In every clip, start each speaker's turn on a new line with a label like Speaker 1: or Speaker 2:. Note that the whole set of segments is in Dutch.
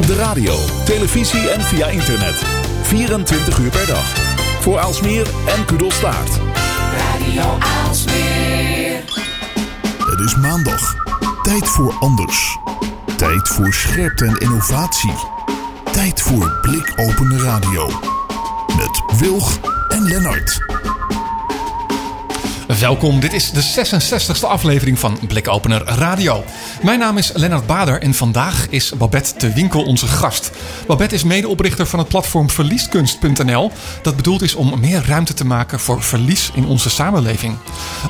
Speaker 1: Op de radio, televisie en via internet. 24 uur per dag. Voor Aalsmeer en Kudelstaart.
Speaker 2: Radio Aalsmeer.
Speaker 1: Het is maandag. Tijd voor anders. Tijd voor scherpte en innovatie. Tijd voor blikopende radio. Met Wilg en Lennart.
Speaker 3: Welkom, dit is de 66e aflevering van Blikopener Radio. Mijn naam is Lennart Bader en vandaag is Babette de Winkel onze gast. Babette is medeoprichter van het platform Verlieskunst.nl, dat bedoeld is om meer ruimte te maken voor verlies in onze samenleving.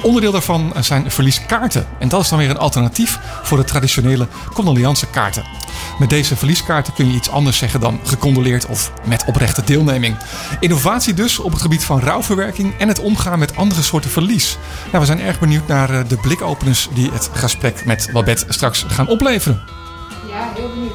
Speaker 3: Onderdeel daarvan zijn verlieskaarten en dat is dan weer een alternatief voor de traditionele condoleancekaarten. Met deze verlieskaarten kun je iets anders zeggen dan gecondoleerd of met oprechte deelneming. Innovatie dus op het gebied van rouwverwerking en het omgaan met andere soorten verlies. Nou, we zijn erg benieuwd naar eh, de blikopeners die het gesprek met Babette straks gaan opleveren.
Speaker 4: Ja, heel benieuwd.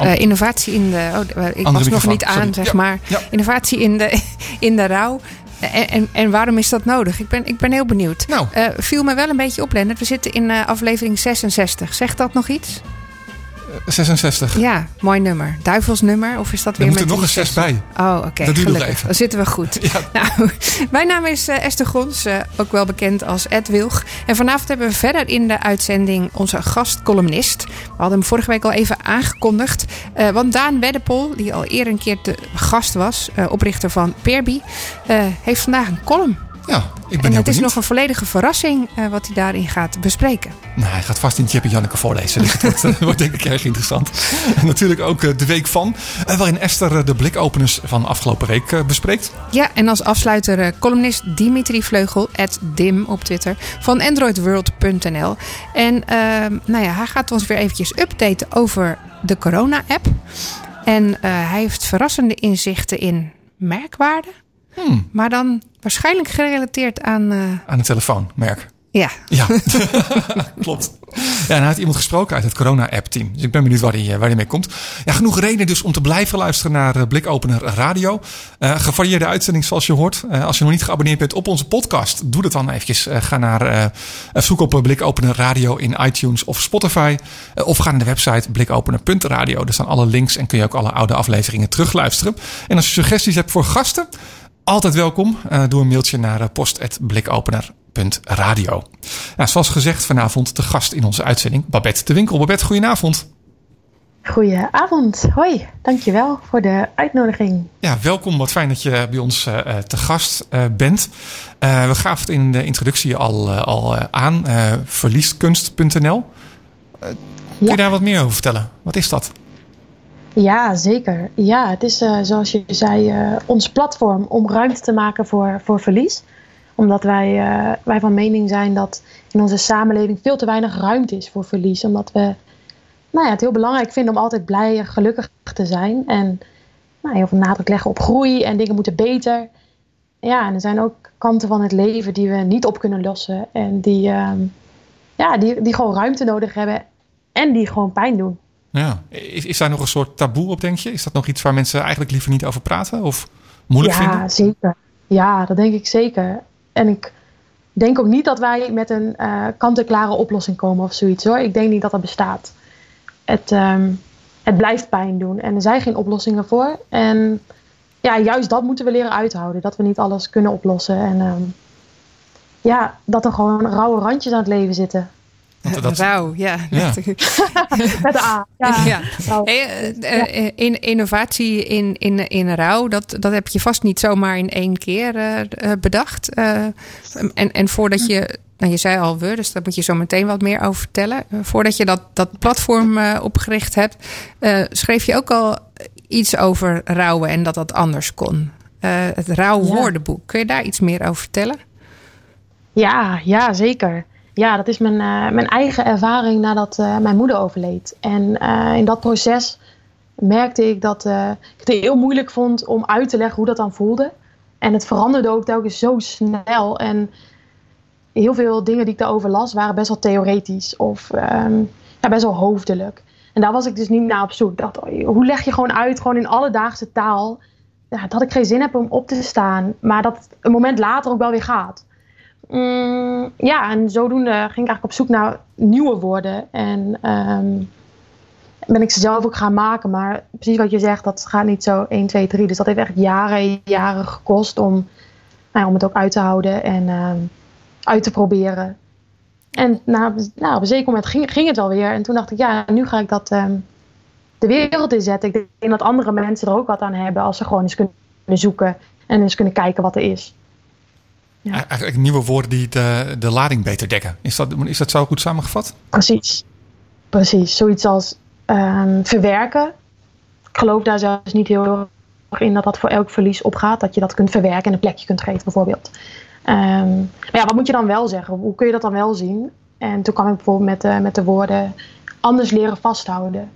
Speaker 3: Oh,
Speaker 4: Uh, innovatie in de. Oh, ik was nog niet aan,
Speaker 3: sorry.
Speaker 4: zeg
Speaker 3: Ja,
Speaker 4: maar.
Speaker 3: ja.
Speaker 4: Innovatie in de, in de rouw. En, en, en waarom is dat nodig? Ik ben, ik ben heel benieuwd.
Speaker 3: Nou.
Speaker 4: Eh, viel me wel een beetje op, Lennart. We zitten in eh, aflevering 66. Zegt dat nog iets?
Speaker 3: 66.
Speaker 4: Ja, mooi nummer. Duivelsnummer? Of is dat
Speaker 3: Er
Speaker 4: weer
Speaker 3: moet er
Speaker 4: met
Speaker 3: nog een
Speaker 4: die
Speaker 3: 6 bij.
Speaker 4: Oh, oké.
Speaker 3: Dat duurt nog
Speaker 4: gelukkig.
Speaker 3: even.
Speaker 4: Dan zitten we goed.
Speaker 3: Ja.
Speaker 4: Nou, mijn naam is eh, Esther Gons, eh, ook wel bekend als Ed Wilg. En vanavond hebben we verder in de uitzending onze gastcolumnist. We hadden hem vorige week al even aangekondigd. Eh, want Daan Weddepol, die al eerder een keer te gast was, oprichter van Peerby, eh, heeft vandaag een column.
Speaker 3: Ja, ik ben
Speaker 4: en het is nog een volledige verrassing eh, wat hij daarin gaat bespreken.
Speaker 3: Nou, hij gaat vast in Jip en Janneke voorlezen. Dus het wordt, eh, wordt denk ik erg interessant. En natuurlijk ook eh, de week van. waarin Esther de blikopeners van afgelopen week bespreekt.
Speaker 4: Ja, en als afsluiter columnist Dimitri Vleugel, Dim op Twitter, van androidworld.nl. En ehm, nou ja, hij gaat ons weer eventjes updaten over de corona-app. En hij heeft verrassende inzichten in merkwaarden.
Speaker 3: Hmm,
Speaker 4: Maar dan waarschijnlijk gerelateerd aan... eh,
Speaker 3: aan een telefoonmerk.
Speaker 4: ja,
Speaker 3: Ja, klopt. Ja, en hij heeft iemand gesproken uit het corona-app-team. Dus ik ben benieuwd waar hij, eh, waar hij mee komt. Ja, genoeg reden dus om te blijven luisteren naar eh, Blikopener Radio. Gevarieerde uitzending zoals je hoort. Als je nog niet geabonneerd bent op onze podcast, doe dat dan eventjes. Ga naar, zoek op Blikopener Radio in iTunes of Spotify. Of ga naar de website blikopener.radio. Daar staan alle links en kun je ook alle oude afleveringen terugluisteren. En als je suggesties hebt voor gasten, altijd welkom. Eh, doe een mailtje naar eh, post.blikopener.radio. Nou, zoals gezegd, vanavond de gast in onze uitzending, Babette de Winkel. Babette, goedenavond.
Speaker 5: Goedenavond. Hoi, dankjewel voor de uitnodiging.
Speaker 3: Ja, welkom. Wat fijn dat je bij ons eh, eh, te gast eh, bent. Eh, we gaven het in de introductie al, eh, al eh, aan. eh verlieskunst.nl. Eh, kun je
Speaker 5: Ja.
Speaker 3: daar wat meer over vertellen? Wat is dat?
Speaker 5: Ja, zeker. Ja, het is eh, zoals je zei, eh, ons platform om ruimte te maken voor, voor verlies. Omdat wij, eh, wij van mening zijn dat in onze samenleving veel te weinig ruimte is voor verlies. Omdat we nou ja, het heel belangrijk vinden om altijd blij en gelukkig te zijn. En nou, heel veel nadruk leggen op groei en dingen moeten beter. Ja, en er zijn ook kanten van het leven die we niet op kunnen lossen. En die, ehm, ja, die, die gewoon ruimte nodig hebben en die gewoon pijn doen.
Speaker 3: Ja. Is, is daar nog een soort taboe op, denk je? Is dat nog iets waar mensen eigenlijk liever niet over praten? Of moeilijk
Speaker 5: ja,
Speaker 3: vinden?
Speaker 5: zeker. Ja, dat denk ik zeker. En ik denk ook niet dat wij met een eh, kant-en-klare oplossing komen of zoiets hoor. Ik denk niet dat dat bestaat. Het, ehm, het blijft pijn doen en er zijn geen oplossingen voor. En ja, juist dat moeten we leren uithouden. Dat we niet alles kunnen oplossen. En ehm, ja, dat er gewoon rauwe randjes aan het leven zitten.
Speaker 3: Dat-
Speaker 4: rauw. Ja,
Speaker 3: Ja.
Speaker 5: Met de A. Ja.
Speaker 4: Hey, eh, eh, in, innovatie in, in, in rouw, dat, dat heb je vast niet zomaar in één keer eh, eh, bedacht. Eh, en, en voordat je, nou je zei al we, dus daar moet je zo meteen wat meer over vertellen. Eh, voordat je dat, dat platform eh, opgericht hebt, eh, schreef je ook al iets over rouwen en dat dat anders kon. Eh, het rouw
Speaker 5: Ja.
Speaker 4: woordenboek. Kun je daar iets meer over vertellen?
Speaker 5: Ja, ja, zeker. Ja, dat is mijn, eh, mijn eigen ervaring nadat eh, mijn moeder overleed. En eh, in dat proces merkte ik dat ik het heel moeilijk vond om uit te leggen hoe dat dan voelde. En het veranderde ook telkens zo snel. En heel veel dingen die ik daarover las waren best wel theoretisch of ehm, ja, best wel hoofdelijk. En daar was ik dus niet naar op zoek. Ik dacht, hoe leg je gewoon uit, gewoon in alledaagse taal, ja, dat ik geen zin heb om op te staan, maar dat een moment later ook wel weer gaat. Mm, ja, en zodoende ging ik eigenlijk op zoek naar nieuwe woorden. En, ehm, ben ik ze zelf ook gaan maken. Maar precies wat je zegt, dat gaat niet zo 1, 2, 3. Dus dat heeft echt jaren, jaren gekost om, nou, om het ook uit te houden en ehm, uit te proberen. En nou, op een zeker moment ging, ging het wel weer. En toen dacht ik, ja, nu ga ik dat ehm, de wereld inzetten. Ik denk dat andere mensen er ook wat aan hebben als ze gewoon eens kunnen zoeken en eens kunnen kijken wat er is.
Speaker 3: Ja. Eigenlijk nieuwe woorden die de, de lading beter dekken. Is dat, is dat zo goed samengevat?
Speaker 5: Precies. Precies. Zoiets als um, verwerken. Ik geloof daar zelfs niet heel erg in dat dat voor elk verlies opgaat. Dat je dat kunt verwerken en een plekje kunt geven bijvoorbeeld. Um, maar ja, wat moet je dan wel zeggen? Hoe kun je dat dan wel zien? En toen kwam ik bijvoorbeeld met, uh, met de woorden anders leren vasthouden.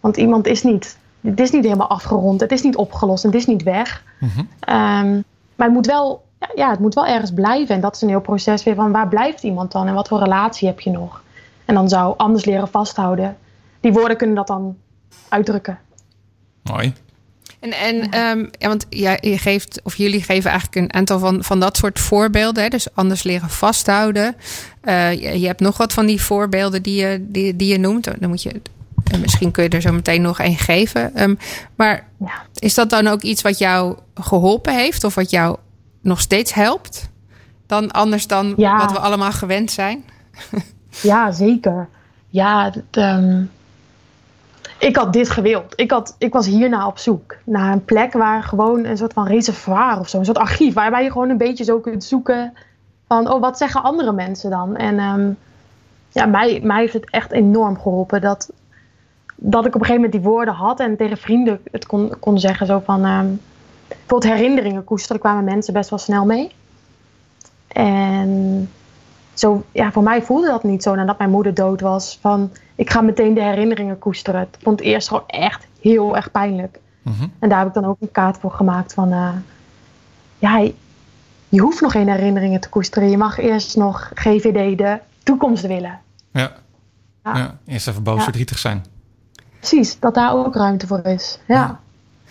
Speaker 5: Want iemand is niet, het is niet helemaal afgerond, het is niet opgelost, het is niet weg. Mm -hmm. um, maar het moet wel, ja, het moet wel ergens blijven. En dat is een heel proces weer van waar blijft iemand dan en wat voor relatie heb je nog? En dan zou anders leren vasthouden. Die woorden kunnen dat dan uitdrukken.
Speaker 3: Mooi.
Speaker 4: En, en um, ja, want ja, je geeft, of jullie geven eigenlijk een aantal van, van dat soort voorbeelden. Hè? Dus anders leren vasthouden. Uh, je, je, hebt nog wat van die voorbeelden die je, die, die je noemt. Dan moet je, misschien kun je er zo meteen nog één geven. Um, maar ja. is dat dan ook iets wat jou geholpen heeft? Of wat jou nog steeds helpt? Dan anders dan ja. wat we allemaal gewend zijn?
Speaker 5: ja, zeker. Ja, um, ik had dit gewild. Ik, had, ik was hierna op zoek. Naar een plek waar gewoon een soort van reservoir of zo. Een soort archief waarbij je gewoon een beetje zo kunt zoeken. Van, oh, wat zeggen andere mensen dan? En um, ja, mij, mij heeft het echt enorm geholpen. Dat, dat ik op een gegeven moment die woorden had. En tegen vrienden het kon, kon zeggen. Zo van, um, bijvoorbeeld herinneringen koesteren. kwamen mensen best wel snel mee. En zo, ja, voor mij voelde dat niet zo nadat mijn moeder dood was. Van, ik ga meteen de herinneringen koesteren. Het vond het eerst gewoon echt heel erg pijnlijk. Mm -hmm. En daar heb ik dan ook een kaart voor gemaakt van... Uh, ja, je hoeft nog geen herinneringen te koesteren. Je mag eerst nog GVD de toekomst willen.
Speaker 3: Ja, ja. ja. eerst even boos ja. verdrietig zijn.
Speaker 5: Precies, dat daar ook ruimte voor is. ja.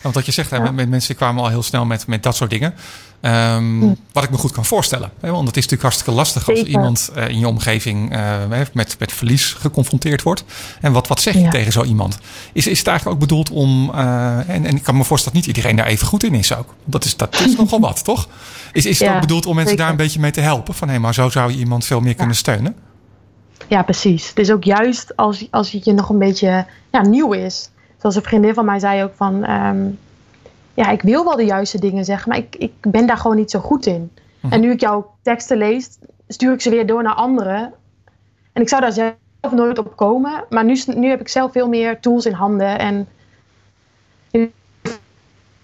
Speaker 3: Want wat je zegt, hè, met mensen kwamen al heel snel met, met dat soort dingen. Um, wat ik me goed kan voorstellen. Hè, want het is natuurlijk hartstikke lastig als iemand uh, in je omgeving uh, met, met verlies geconfronteerd wordt. En wat, wat zeg je ja. tegen zo iemand? Is, is het eigenlijk ook bedoeld om. Uh, en, en ik kan me voorstellen dat niet iedereen daar even goed in is ook. Dat is, dat is nogal wat, toch? Is, is het ja, ook bedoeld om mensen zeker. daar een beetje mee te helpen? Van hé, maar zo zou je iemand veel meer kunnen steunen?
Speaker 5: Ja, precies. Dus ook juist als, als het je nog een beetje ja, nieuw is. Zoals een vriendin van mij zei ook van... Um, ja, ik wil wel de juiste dingen zeggen, maar ik, ik ben daar gewoon niet zo goed in. Mm-hmm. En nu ik jouw teksten lees, stuur ik ze weer door naar anderen. En ik zou daar zelf nooit op komen. Maar nu, nu heb ik zelf veel meer tools in handen. En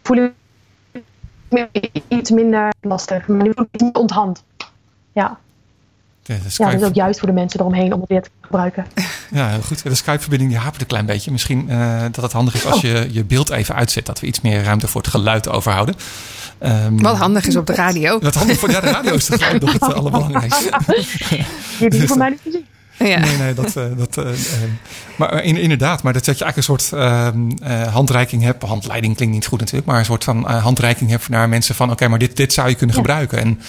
Speaker 5: voel ik me iets minder lastig. Maar nu voel ik me onthand. Ja. Ja, de Skype... ja, dat is ook juist voor de mensen eromheen om het weer te gebruiken.
Speaker 3: Ja, heel goed. De Skype-verbinding die hapert een klein beetje. Misschien uh, dat het handig is als je je beeld even uitzet. Dat we iets meer ruimte voor het geluid overhouden.
Speaker 4: Um, wat handig is op de radio.
Speaker 3: Wat handig voor ja, de radio is geluid nog het allerbelangrijkste.
Speaker 5: Je die voor mij niet gezien.
Speaker 3: Ja. Nee, nee, dat. Uh, dat uh, uh, maar in, inderdaad, maar dat, dat je eigenlijk een soort ehm, handreiking hebt. Handleiding klinkt niet goed natuurlijk, maar een soort van handreiking hebt naar mensen van: oké, okay, maar dit, dit zou je kunnen ja. gebruiken. En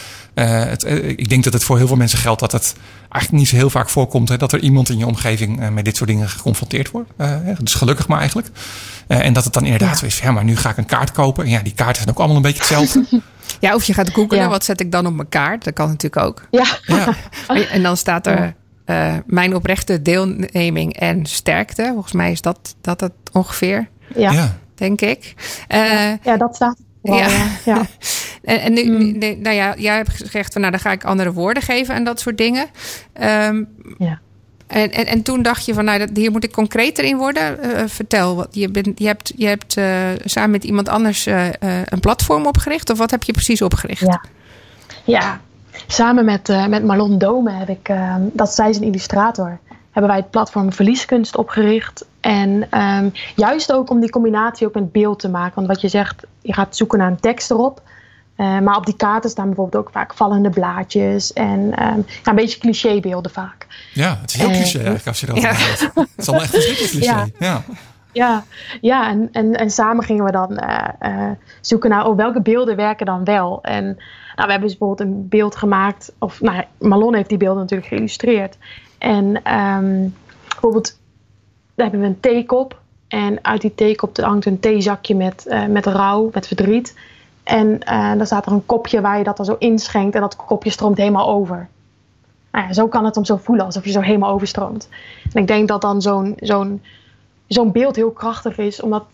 Speaker 3: het, ik denk dat het voor heel veel mensen geldt dat het eigenlijk niet zo heel vaak voorkomt hè, dat er iemand in je omgeving met dit soort dingen geconfronteerd wordt. dus gelukkig maar eigenlijk. en dat het dan inderdaad ja. zo is: ja, maar nu ga ik een kaart kopen. En ja, die kaarten zijn ook allemaal een beetje hetzelfde.
Speaker 4: Ja, of je gaat googlen, ja. wat zet ik dan op mijn kaart? Dat kan natuurlijk ook.
Speaker 5: Ja.
Speaker 4: ja. En dan staat er uh, mijn oprechte deelneming en sterkte. Volgens mij is dat, dat het ongeveer.
Speaker 5: Ja.
Speaker 4: Denk ik.
Speaker 5: Uh, ja, dat staat. Wow, ja. ja.
Speaker 4: en, en nu, mm. nou ja, jij hebt gezegd van nou, dan ga ik andere woorden geven en dat soort dingen. Um, ja. En, en, en toen dacht je van, nou, dat, hier moet ik concreter in worden. Uh, vertel, wat, je, bent, je hebt, je hebt uh, samen met iemand anders uh, een platform opgericht. Of wat heb je precies opgericht?
Speaker 5: Ja, ja Samen met, met Marlon Dome heb ik, uh, dat zij is een illustrator, hebben wij het platform Verlieskunst opgericht. En um, juist ook om die combinatie ook met beeld te maken. Want wat je zegt, je gaat zoeken naar een tekst erop. Uh, maar op die kaarten staan bijvoorbeeld ook vaak vallende blaadjes en um, ja, een beetje clichébeelden vaak.
Speaker 3: Ja, het is heel cliché eigenlijk als je dat ja. Het is allemaal echt een cliché. Ja. ja.
Speaker 5: Ja, ja en, en, en samen gingen we dan uh, uh, zoeken naar oh, welke beelden werken dan wel. En nou, we hebben dus bijvoorbeeld een beeld gemaakt, of nou, Malon heeft die beelden natuurlijk geïllustreerd. En um, bijvoorbeeld hebben we een theekop. En uit die theekop hangt een theezakje met, uh, met rouw, met verdriet. En uh, dan staat er een kopje waar je dat dan zo inschenkt. En dat kopje stroomt helemaal over. Nou ja, zo kan het hem zo voelen, alsof je zo helemaal overstroomt. En ik denk dat dan zo'n zo'n zo'n beeld heel krachtig is. Omdat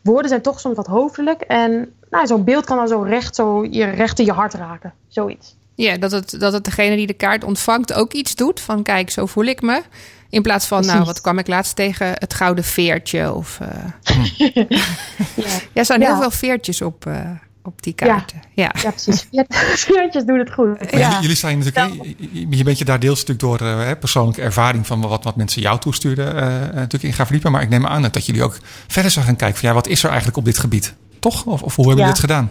Speaker 5: woorden zijn toch soms wat hoofdelijk. En nou, zo'n beeld kan dan zo recht, zo je recht in je hart raken. Zoiets.
Speaker 4: Ja, dat het, dat het degene die de kaart ontvangt ook iets doet. Van kijk, zo voel ik me. In plaats van, nou, wat kwam ik laatst tegen? Het gouden veertje. Of, uh... ja. ja, er staan heel veel veertjes op, uh, op die kaarten. Ja,
Speaker 5: ja. ja precies. Veertjes doen het goed.
Speaker 3: Ja. Jullie zijn natuurlijk, je bent je daar deels natuurlijk door uh, persoonlijke ervaring van wat, wat mensen jou toestuurden, natuurlijk in gaan verdiepen. Maar ik neem aan dat jullie ook verder zijn gaan kijken van, ja, wat is er eigenlijk op dit gebied? Toch? Of, of hoe hebben jullie dit gedaan?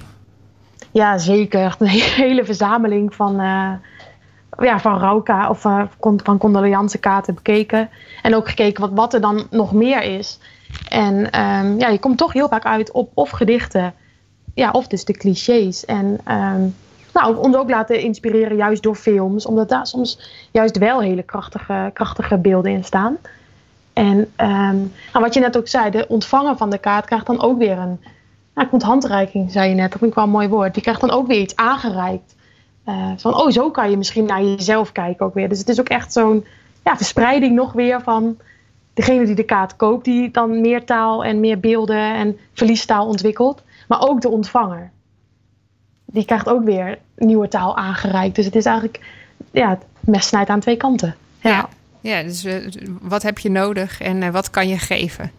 Speaker 5: Ja, zeker. Een hele verzameling van, uh, ja, van rouwka of uh, van condoleancekaarten bekeken. En ook gekeken wat, wat er dan nog meer is. En um, ja, je komt toch heel vaak uit op of gedichten, ja, of dus de clichés. En um, nou, ons ook laten inspireren juist door films, omdat daar soms juist wel hele krachtige, krachtige beelden in staan. En um, nou, wat je net ook zei, de ontvanger van de kaart krijgt dan ook weer een nou, komt handreiking, zei je net. Dat vind ik wel een mooi woord. Die krijgt dan ook weer iets aangereikt. Uh, van, oh, zo kan je misschien naar jezelf kijken ook weer. Dus het is ook echt zo'n ja, verspreiding nog weer van degene die de kaart koopt, die dan meer taal en meer beelden en verliestaal ontwikkelt. Maar ook de ontvanger. Die krijgt ook weer nieuwe taal aangereikt. Dus het is eigenlijk, ja, het mes snijdt aan twee kanten. Ja,
Speaker 4: ja, ja dus uh, wat heb je nodig en uh, wat kan je geven?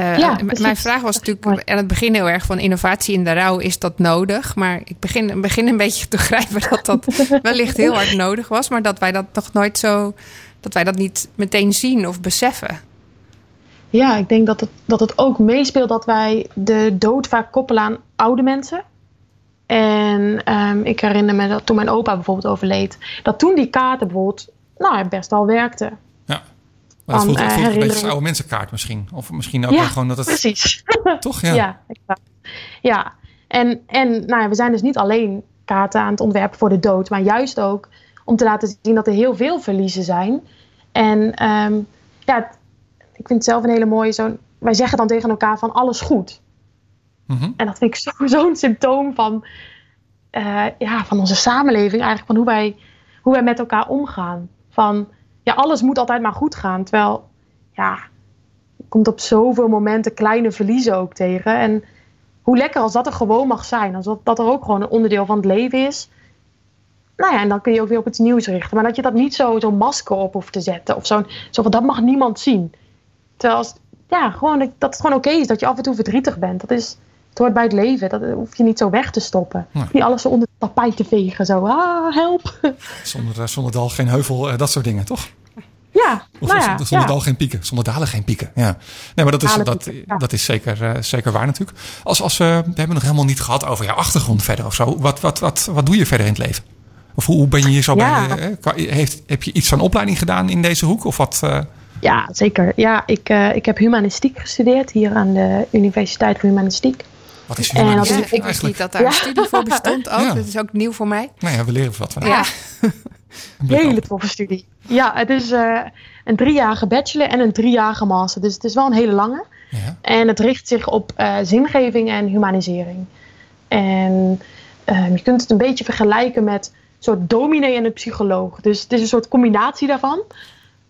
Speaker 4: Uh, ja, mijn vraag was natuurlijk aan het begin heel erg van innovatie in de rouw, is dat nodig? Maar ik begin, begin een beetje te begrijpen dat dat wellicht heel hard nodig was, maar dat wij dat nog nooit zo, dat wij dat niet meteen zien of beseffen.
Speaker 5: Ja, ik denk dat het, dat het ook meespeelt dat wij de dood vaak koppelen aan oude mensen. En um, ik herinner me dat toen mijn opa bijvoorbeeld overleed, dat toen die kaarten bijvoorbeeld nou, best wel werkten.
Speaker 3: Maar dat voelt, uh, voelt een beetje als oude mensenkaart misschien. Of misschien ook
Speaker 5: ja,
Speaker 3: gewoon dat het...
Speaker 5: precies.
Speaker 3: Toch? Ja,
Speaker 5: ja, exact. ja. En, en nou ja, we zijn dus niet alleen kaarten aan het ontwerpen voor de dood. Maar juist ook om te laten zien dat er heel veel verliezen zijn. En um, ja, ik vind het zelf een hele mooie... Zo, wij zeggen dan tegen elkaar van alles goed.
Speaker 3: Mm -hmm.
Speaker 5: En dat vind ik zo'n zo symptoom van, uh, ja, van onze samenleving eigenlijk. Van hoe wij, hoe wij met elkaar omgaan. Van ja, alles moet altijd maar goed gaan. Terwijl, ja, je komt op zoveel momenten kleine verliezen ook tegen. En hoe lekker als dat er gewoon mag zijn. Als dat, dat er ook gewoon een onderdeel van het leven is. Nou ja, en dan kun je ook weer op iets nieuws richten. Maar dat je dat niet zo zo'n masker op hoeft te zetten. Of zo'n, zo dat mag niemand zien. Terwijl, ja, gewoon, dat het gewoon oké is dat je af en toe verdrietig bent. Dat is, het hoort bij het leven. Dat hoef je niet zo weg te stoppen. Nee. Niet alles zo onder het tapijt te vegen. Zo, ah, help.
Speaker 3: Zonder, zonder dal geen heuvel, dat soort dingen, toch?
Speaker 5: Ja,
Speaker 3: of
Speaker 5: nou ja,
Speaker 3: zonder ja. dal geen pieken, zonder dalen geen pieken. Ja. Nee, maar dat is, dat, pieken, ja. dat is zeker, uh, zeker waar natuurlijk. Als, als, uh, we hebben nog helemaal niet gehad over jouw achtergrond verder of zo. Wat, wat, wat, wat doe je verder in het leven? Of hoe, hoe ben je hier zo bij? Uh, heeft, heb je iets van opleiding gedaan in deze hoek? Of wat?
Speaker 5: Ja, zeker. Ja, ik, ik heb humanistiek gestudeerd hier aan de Universiteit voor Humanistiek.
Speaker 3: Wat is humanistiek
Speaker 4: ja, Ik wist niet dat daar een studie voor bestond ook. Dat is ook nieuw voor mij.
Speaker 3: Nou ja, we leren wat van.
Speaker 4: Ja.
Speaker 5: Hele toffe studie. Ja, het is uh, een driejarige bachelor en een driejarige master. Dus het is wel een hele lange.
Speaker 3: Ja.
Speaker 5: En het richt zich op uh, zingeving en humanisering. En uh, je kunt het een beetje vergelijken met een soort dominee en een psycholoog. Dus het is een soort combinatie daarvan.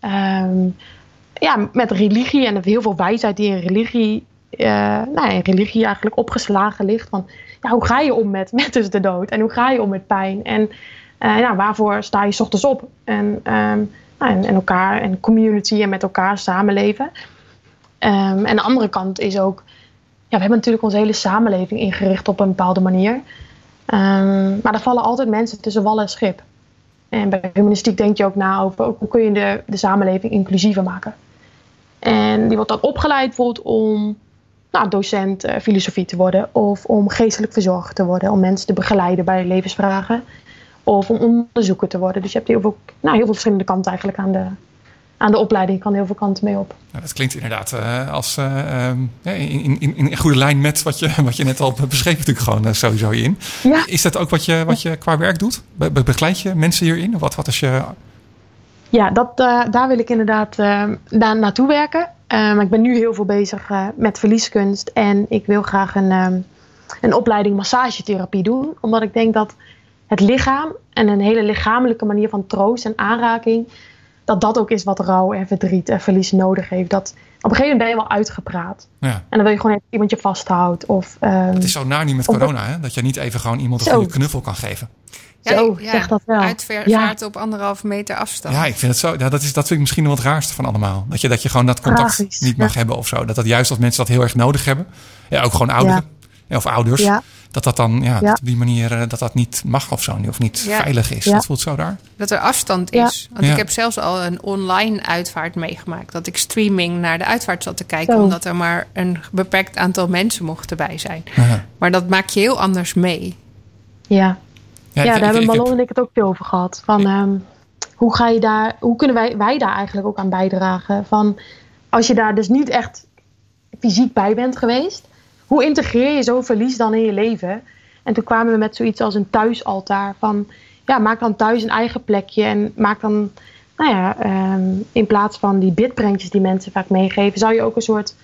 Speaker 5: Um, ja, met religie en heel veel wijsheid die in religie, nou, in religie eigenlijk opgeslagen ligt. Van, ja, hoe ga je om met, met dus de dood? En hoe ga je om met pijn? En uh, ja, waarvoor sta je ochtends op? En, um, en, en, elkaar en community en met elkaar samenleven. Um, en de andere kant is ook, ja, we hebben natuurlijk onze hele samenleving ingericht op een bepaalde manier. Um, maar er vallen altijd mensen tussen wal en schip. En bij humanistiek denk je ook na over hoe kun je de, de samenleving inclusiever maken. En die wordt dan opgeleid bijvoorbeeld om nou, docent uh, filosofie te worden of om geestelijk verzorger te worden, om mensen te begeleiden bij levensvragen of om onderzoeker te worden. Dus je hebt heel veel, nou, heel veel verschillende kanten eigenlijk aan de, aan de opleiding. Je kan heel veel kanten mee op.
Speaker 3: Nou, dat klinkt inderdaad uh, als uh, um, in, in, in goede lijn met wat je, wat je net al beschreef natuurlijk gewoon sowieso in.
Speaker 5: Ja.
Speaker 3: Is dat ook wat je, wat je qua werk doet? Be begeleid je mensen hierin? Wat, wat is je...
Speaker 5: Ja, dat, daar wil ik inderdaad daar naartoe werken. Eh, maar ik ben nu heel veel bezig eh, met verlieskunst. En ik wil graag een, ehm, een opleiding massagetherapie doen. Omdat ik denk dat het lichaam en een hele lichamelijke manier van troost en aanraking. Dat dat ook is wat rouw en verdriet en verlies nodig heeft. Dat, op een gegeven moment ben je wel uitgepraat.
Speaker 3: Ja.
Speaker 5: En dan wil je gewoon even iemand je vasthoudt. Of, ehm,
Speaker 3: Het is zo naar nu met corona, hè? dat je niet even gewoon iemand een goede knuffel kan geven.
Speaker 5: Zo, zeg dat wel.
Speaker 4: Uitvaart op anderhalve meter afstand.
Speaker 3: Ja, ik vind het zo. Ja, dat, is, dat vind ik misschien nog het raarste van allemaal. Dat je, dat je gewoon dat contact
Speaker 5: Tragisch,
Speaker 3: niet mag
Speaker 5: ja.
Speaker 3: hebben of zo. Dat dat juist als mensen dat heel erg nodig hebben. Ja, ook gewoon ouderen. ja, Of ouders.
Speaker 5: Ja.
Speaker 3: Dat dat dan ja,
Speaker 5: Ja.
Speaker 3: op die manier eh, dat dat niet mag of zo. Of niet
Speaker 4: Ja.
Speaker 3: veilig is.
Speaker 5: Ja.
Speaker 3: Dat voelt zo raar.
Speaker 4: Dat er afstand
Speaker 5: Ja.
Speaker 4: is. Want
Speaker 3: Ja.
Speaker 4: ik heb zelfs al een online uitvaart meegemaakt. Dat ik streaming naar de uitvaart zat te kijken.
Speaker 5: Zo.
Speaker 4: Omdat er maar een beperkt aantal mensen mochten bij zijn.
Speaker 3: Ja.
Speaker 4: Maar dat maak je heel anders mee.
Speaker 5: Ja,
Speaker 3: Ja,
Speaker 5: daar hebben Malon en ik het ook veel over gehad. Van, ehm, hoe, ga je daar, hoe kunnen wij, wij daar eigenlijk ook aan bijdragen? Van, als je daar dus niet echt fysiek bij bent geweest, hoe integreer je zo'n verlies dan in je leven? En toen kwamen we met zoiets als een thuisaltaar. Van, ja, maak dan thuis een eigen plekje en maak dan, nou ja, ehm, in plaats van die bidprentjes die mensen vaak meegeven, zou je ook een soort,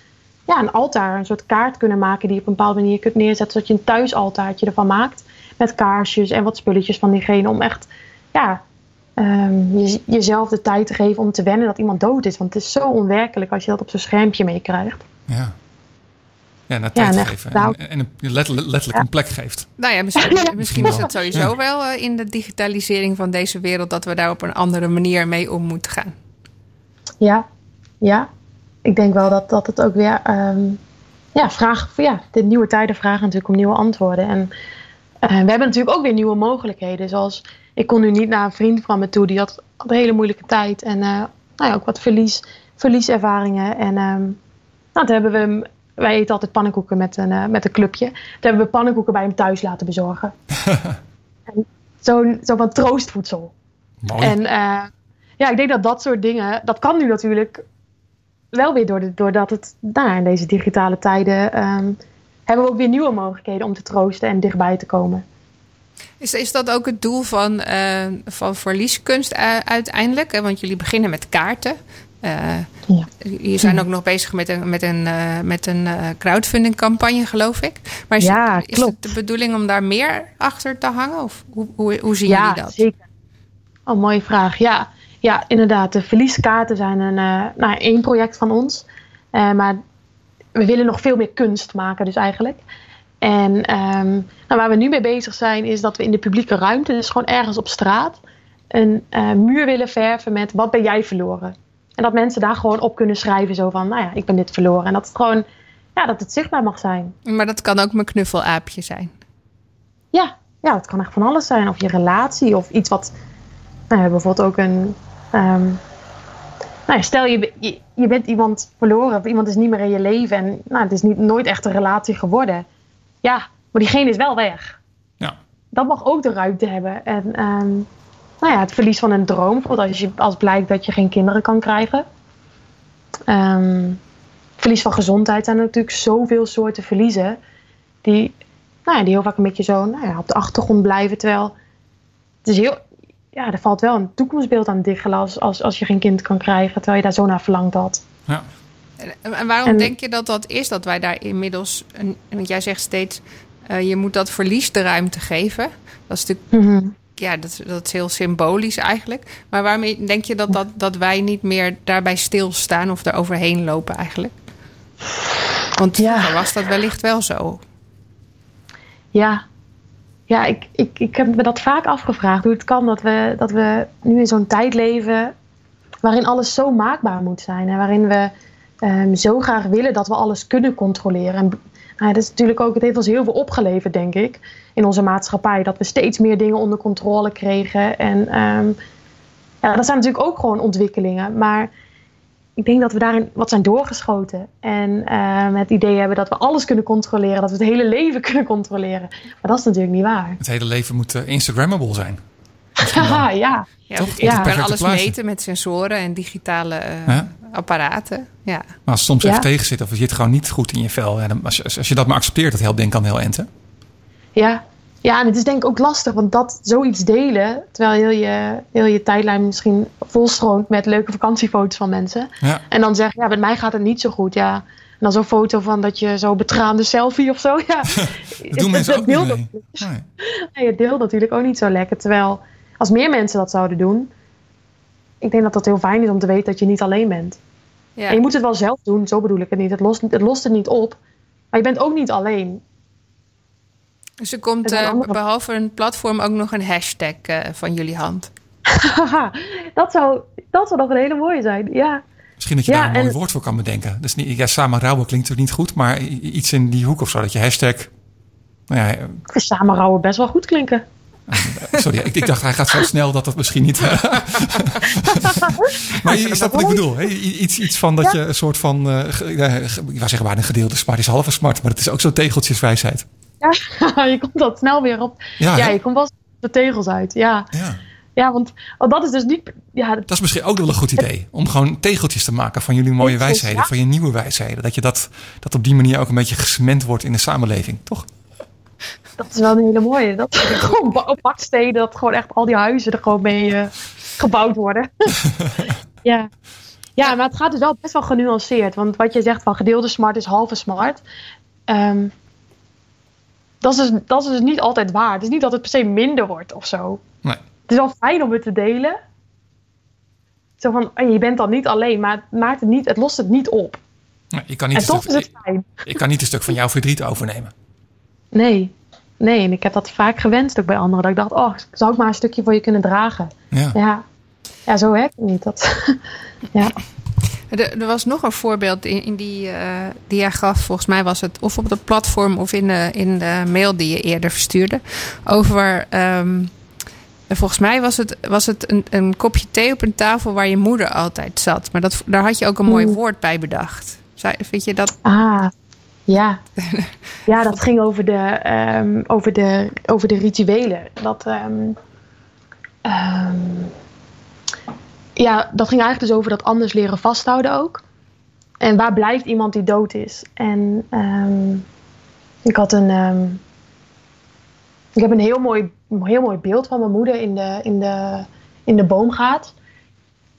Speaker 5: ja, een altaar, een soort kaart kunnen maken die je op een bepaalde manier kunt neerzetten, zodat je een thuisaltaartje ervan maakt. Met kaarsjes en wat spulletjes van diegene. Om echt ja, ehm, je, jezelf de tijd te geven om te wennen dat iemand dood is. Want het is zo onwerkelijk als je dat op zo'n schermpje meekrijgt.
Speaker 3: Ja. Ja, naar
Speaker 5: Ja,
Speaker 3: tijd
Speaker 5: en
Speaker 3: geven.
Speaker 5: nou-
Speaker 3: En, en een, letterlijk, een plek geeft.
Speaker 4: Nou ja, misschien,
Speaker 5: Ja.
Speaker 4: misschien is
Speaker 3: wel.
Speaker 4: het sowieso
Speaker 3: Ja.
Speaker 4: wel eh, in de digitalisering van deze wereld... dat we daar op een andere manier mee om moeten gaan.
Speaker 5: Ja, ja. Ik denk wel dat, dat het ook weer. ehm, ja, vraag, ja, de nieuwe tijden vragen natuurlijk om nieuwe antwoorden. En we hebben natuurlijk ook weer nieuwe mogelijkheden. Zoals ik kon nu niet naar een vriend van me toe, die had, een hele moeilijke tijd. En eh, nou ja, ook wat verlies, verlieservaringen. En ehm, nou, toen hebben we hem. Wij eten altijd pannenkoeken met een, eh, met een clubje. Toen hebben we pannenkoeken bij hem thuis laten bezorgen. en zo, van troostvoedsel.
Speaker 3: Mooi.
Speaker 5: En eh, ja, ik denk dat dat soort dingen, dat kan nu natuurlijk wel weer door de, doordat het nou, ja, in deze digitale tijden ehm, hebben we ook weer nieuwe mogelijkheden om te troosten en dichtbij te komen.
Speaker 4: Is, is dat ook het doel van, eh, van verlieskunst uiteindelijk? Eh, Want jullie beginnen met kaarten. Eh
Speaker 5: Ja.
Speaker 4: Je zijn ook nog bezig met een, met een, met een crowdfunding campagne, geloof ik. Maar is,
Speaker 5: Ja,
Speaker 4: is het de bedoeling om daar meer achter te hangen? Of hoe, hoe, hoe zien
Speaker 5: ja,
Speaker 4: jullie dat?
Speaker 5: zeker. Oh, mooie vraag. Ja, ja inderdaad. De verlieskaarten zijn een, nou, één project van ons. Maar we willen nog veel meer kunst maken, dus eigenlijk. En ehm, nou, waar we nu mee bezig zijn, is dat we in de publieke ruimte, dus gewoon ergens op straat, een eh, muur willen verven met wat ben jij verloren? En dat mensen daar gewoon op kunnen schrijven, zo van, nou ja, ik ben dit verloren. En dat het gewoon, ja, dat het zichtbaar mag zijn.
Speaker 4: Maar dat kan ook mijn knuffelaapje zijn.
Speaker 5: Ja, ja, het kan echt van alles zijn. Of je relatie of iets wat. Nou ja, bijvoorbeeld ook een. ehm, nou ja, stel je, je, je bent iemand verloren of iemand is niet meer in je leven en nou, het is niet, nooit echt een relatie geworden. Ja, maar diegene is wel weg.
Speaker 3: Ja.
Speaker 5: Dat mag ook de ruimte hebben. En ehm, nou ja, het verlies van een droom, bijvoorbeeld als, je, als blijkt dat je geen kinderen kan krijgen. Ehm, verlies van gezondheid zijn er natuurlijk zoveel soorten verliezen die nou ja, die heel vaak een beetje zo nou ja, op de achtergrond blijven. Terwijl het is heel, ja, er valt wel een toekomstbeeld aan diggelen als, als, als je geen kind kan krijgen, terwijl je daar zo naar verlangt had.
Speaker 3: Ja.
Speaker 4: En, waarom
Speaker 5: En-
Speaker 4: denk je dat dat is? Dat wij daar inmiddels... Een, want jij zegt steeds, eh, je moet dat verlies de ruimte geven. Dat is natuurlijk ja, dat, dat is heel symbolisch eigenlijk. Maar waarom denk je dat, dat, dat wij niet meer daarbij stilstaan of er overheen lopen eigenlijk? Want
Speaker 5: Ja.
Speaker 4: was dat wellicht wel zo.
Speaker 5: Ja, ja ik, ik, ik heb me dat vaak afgevraagd. Hoe het kan dat we, dat we nu in zo'n tijd leven waarin alles zo maakbaar moet zijn. En waarin we ehm, zo graag willen dat we alles kunnen controleren. En nou, dat is natuurlijk ook, het heeft ons heel veel opgeleverd, denk ik, in onze maatschappij. Dat we steeds meer dingen onder controle kregen. En ehm, ja, dat zijn natuurlijk ook gewoon ontwikkelingen. Maar ik denk dat we daarin wat zijn doorgeschoten. En ehm, het idee hebben dat we alles kunnen controleren. Dat we het hele leven kunnen controleren. Maar dat is natuurlijk niet waar.
Speaker 3: Het hele leven moet eh, Instagrammable zijn.
Speaker 5: Haha, ja.
Speaker 4: Ja,
Speaker 3: Toch? perfecte
Speaker 4: alles
Speaker 3: plaatje.
Speaker 4: meten met sensoren en digitale eh,
Speaker 3: Ja.
Speaker 4: apparaten. Ja.
Speaker 3: Maar als het soms
Speaker 5: Ja.
Speaker 3: even tegen zit of je zit gewoon niet goed in je vel. Ja, dan, als, je, als je dat maar accepteert, dat helpt denk ik aan heel ente.
Speaker 5: Ja, Ja, en het is denk ik ook lastig, want dat zoiets delen, terwijl heel je, heel je tijdlijn misschien volstroomt met leuke vakantiefoto's van mensen.
Speaker 3: Ja.
Speaker 5: En dan zeggen, ja, met mij gaat het niet zo goed. Ja. En dan zo'n foto van dat je zo betraande selfie of zo. Ja.
Speaker 3: Dat doen mensen ook niet
Speaker 5: deelt
Speaker 3: mee.
Speaker 5: dat-
Speaker 3: Nee.
Speaker 5: Nee, het deelt natuurlijk ook niet zo lekker. Terwijl als meer mensen dat zouden doen, ik denk dat dat heel fijn is om te weten dat je niet alleen bent.
Speaker 4: Ja.
Speaker 5: En je moet het wel zelf doen, zo bedoel ik het niet. Het lost, het lost het niet op. Maar je bent ook niet alleen.
Speaker 4: Dus er komt eh,
Speaker 5: andere-
Speaker 4: behalve een platform ook nog een hashtag eh, van jullie hand.
Speaker 5: Haha, dat, zou, dat zou nog een hele mooie zijn. Ja,
Speaker 3: Misschien dat je
Speaker 5: Ja,
Speaker 3: daar een mooi
Speaker 5: en-
Speaker 3: woord voor kan bedenken. Dus niet, ja, samen rouwen klinkt natuurlijk niet goed, maar iets in die hoek of zo. Dat je hashtag. Nou ja, eh,
Speaker 5: samenrouwen best wel goed klinken.
Speaker 3: sorry, ik, ik dacht hij gaat zo snel dat dat misschien niet. maar je, je snapt wat ik bedoel. Iets, iets van dat je een soort van. eh ge- ja, ge- ik wou zeggen, waar een gedeelde smart is halve smart, maar het is ook zo'n tegeltjeswijsheid.
Speaker 5: Ja, je komt dat snel weer op.
Speaker 3: Ja,
Speaker 5: je komt wel de tegels uit. Ja,
Speaker 3: ja.
Speaker 5: ja want, dat is dus niet. Ja,
Speaker 3: Dat is misschien ook wel een goed idee. Om gewoon tegeltjes te maken van jullie mooie
Speaker 5: Tegels,
Speaker 3: wijsheden,
Speaker 5: ja.
Speaker 3: van je nieuwe wijsheden. Dat je dat, dat op die manier ook een beetje gesment wordt in de samenleving, toch?
Speaker 5: dat is wel een hele mooie. Dat gewoon op bakstenen, dat gewoon echt al die huizen er gewoon mee eh, gebouwd worden. ja. ja, maar het gaat dus wel best wel genuanceerd. Want wat je zegt van gedeelde smart is halve smart. Ehm, dat, is dus, dat is dus niet altijd waar. Het is niet dat het per se minder wordt of zo.
Speaker 3: Nee.
Speaker 5: Het is wel fijn om het te delen. Zo van, oh, je bent dan niet alleen, maar het, maakt het, niet, het lost het niet op.
Speaker 3: Nee, je kan niet
Speaker 5: En toch
Speaker 3: stuk-
Speaker 5: is het fijn.
Speaker 3: Ik kan niet een stuk van jouw verdriet overnemen.
Speaker 5: Nee. Nee, en ik heb dat vaak gewenst ook bij anderen. Dat ik dacht, oh, zou ik maar een stukje voor je kunnen dragen?
Speaker 3: Ja.
Speaker 5: Ja, ja zo werkt het niet. Dat, ja.
Speaker 4: Er, er was nog een voorbeeld in, in die, eh, die jij gaf. Volgens mij was het of op het platform of in de, in de mail die je eerder verstuurde. Over. ehm, volgens mij was het, was het een, een kopje thee op een tafel waar je moeder altijd zat. Maar dat, daar had je ook een mooi woord bij bedacht. Zou- Vind je dat?
Speaker 5: Ah, ja. Ja, dat ging over de, ehm, over de, over de rituelen. Dat, ehm, ja, dat ging eigenlijk dus over dat anders leren vasthouden ook. En waar blijft iemand die dood is? En ehm, ik had een. ehm, ik heb een heel mooi, heel mooi beeld van mijn moeder in de, in de, in de boomgaard.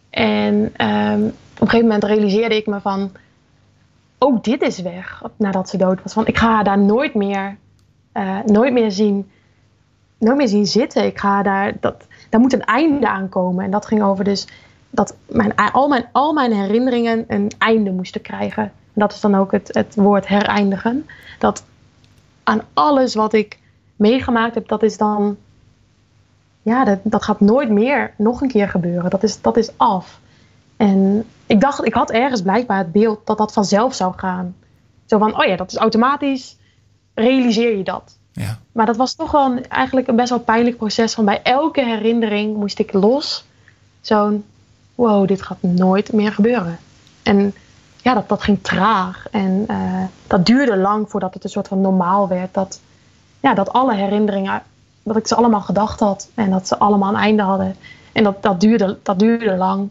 Speaker 5: En ehm, op een gegeven moment realiseerde ik me van ook dit is weg nadat ze dood was. Van, ik ga haar daar nooit meer, eh, nooit meer zien, nooit meer zien zitten. Ik ga daar, dat, daar moet een einde aan komen. En dat ging over dus dat mijn, al, mijn, al mijn herinneringen een einde moesten krijgen. En dat is dan ook het, het woord hereindigen. Dat aan alles wat ik meegemaakt heb, dat is dan, ja, dat, dat gaat nooit meer nog een keer gebeuren. Dat is, dat is af. En ik dacht, ik had ergens blijkbaar het beeld dat dat vanzelf zou gaan. Zo van, oh ja, dat is automatisch, realiseer je dat.
Speaker 3: Ja.
Speaker 5: Maar dat was toch wel een- eigenlijk een best wel pijnlijk proces. Van bij elke herinnering moest ik los. Zo'n, wow, dit gaat nooit meer gebeuren. En ja, dat, dat ging traag. En eh, dat duurde lang voordat het een soort van normaal werd. Dat, ja, dat alle herinneringen, dat ik ze allemaal gedacht had. En dat ze allemaal een einde hadden. En dat, dat, duurde, dat duurde lang.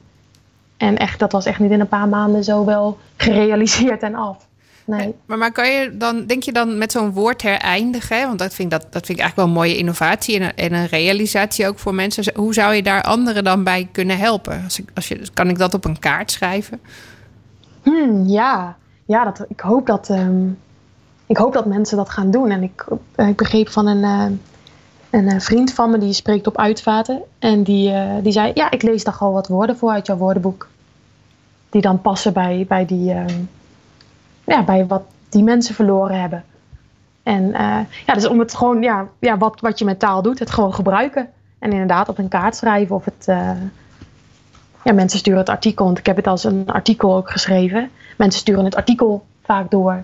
Speaker 5: En echt, dat was echt niet in een paar maanden zo wel gerealiseerd en af. Nee.
Speaker 4: Maar, maar kan je dan, denk je dan met zo'n woord hereindigen? Want dat vind, ik, dat, dat vind ik eigenlijk wel een mooie innovatie en een, en een realisatie ook voor mensen. Hoe zou je daar anderen dan bij kunnen helpen? Als ik, als je, kan ik dat op een kaart schrijven?
Speaker 5: Hmm, ja, ja dat, ik, hoop dat, ehm, ik hoop dat mensen dat gaan doen. En ik, eh, ik begreep van een, eh, een eh, vriend van me die spreekt op uitvaten. En die, die zei: Ja, ik lees daar gewoon wat woorden voor uit jouw woordenboek. Die dan passen bij, bij, die, ehm, ja, bij wat die mensen verloren hebben. En eh, ja, dus om het gewoon, ja, ja wat, wat je met taal doet, het gewoon gebruiken. En inderdaad op een kaart schrijven of het. eh, ja, mensen sturen het artikel, want ik heb het als een artikel ook geschreven. Mensen sturen het artikel vaak door.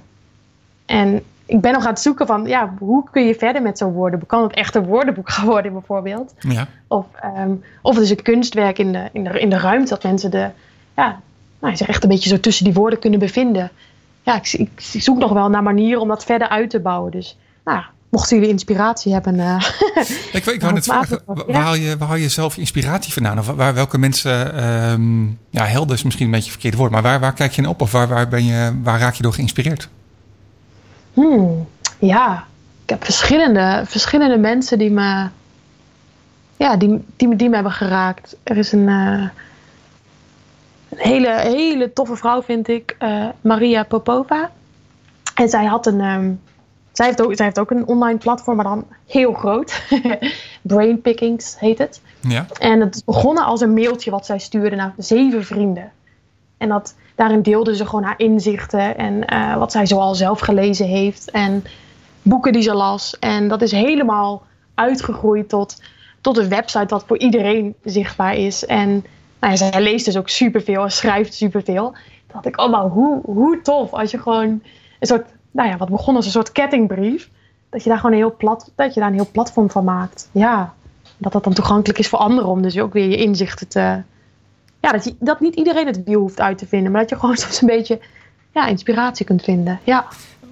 Speaker 5: En ik ben nog aan het zoeken van, ja, hoe kun je verder met zo'n woordenboek? Kan het echt een woordenboek gaan worden bijvoorbeeld?
Speaker 3: Ja.
Speaker 5: Of, ehm, of het is een kunstwerk in de, in, de, in de ruimte, dat mensen de, ja, nou, zich echt een beetje zo tussen die woorden kunnen bevinden. Ja, ik, ik, zoek nog wel naar manieren om dat verder uit te bouwen. Dus, nou, mochten jullie inspiratie hebben... eh,
Speaker 3: Ik, ik wou net vragen, waar,
Speaker 5: ja.
Speaker 3: haal je, waar haal je zelf inspiratie vandaan? Of waar, welke mensen, ehm, ja, helden is misschien een beetje verkeerd woord, maar waar, waar kijk je naar op? Of waar, waar, ben je, waar raak je door geïnspireerd?
Speaker 5: Hmm, ja, ik heb verschillende, verschillende mensen die me, ja, die, die, die me hebben geraakt. Er is een, uh, een hele, hele toffe vrouw, vind ik, uh, Maria Popova. En zij had een. Um, zij, heeft ook, zij heeft ook een online platform, maar dan heel groot. Brainpickings heet het.
Speaker 3: Ja.
Speaker 5: En het begonnen als een mailtje wat zij stuurde naar zeven vrienden. En dat, daarin deelde ze gewoon haar inzichten en uh, wat zij zoal zelf gelezen heeft. En boeken die ze las. En dat is helemaal uitgegroeid tot, tot een website wat voor iedereen zichtbaar is. En nou zij leest dus ook superveel en schrijft superveel. Toen dacht ik, oh maar hoe, hoe tof als je gewoon een soort, nou ja, wat begon als een soort kettingbrief. Dat je daar gewoon een heel, plat, dat je daar een heel platform van maakt. Ja, dat dat dan toegankelijk is voor anderen om dus ook weer je inzichten te... Ja, dat, je, dat niet iedereen het wiel hoeft uit te vinden, maar dat je gewoon soms een beetje ja, inspiratie kunt vinden. Ja.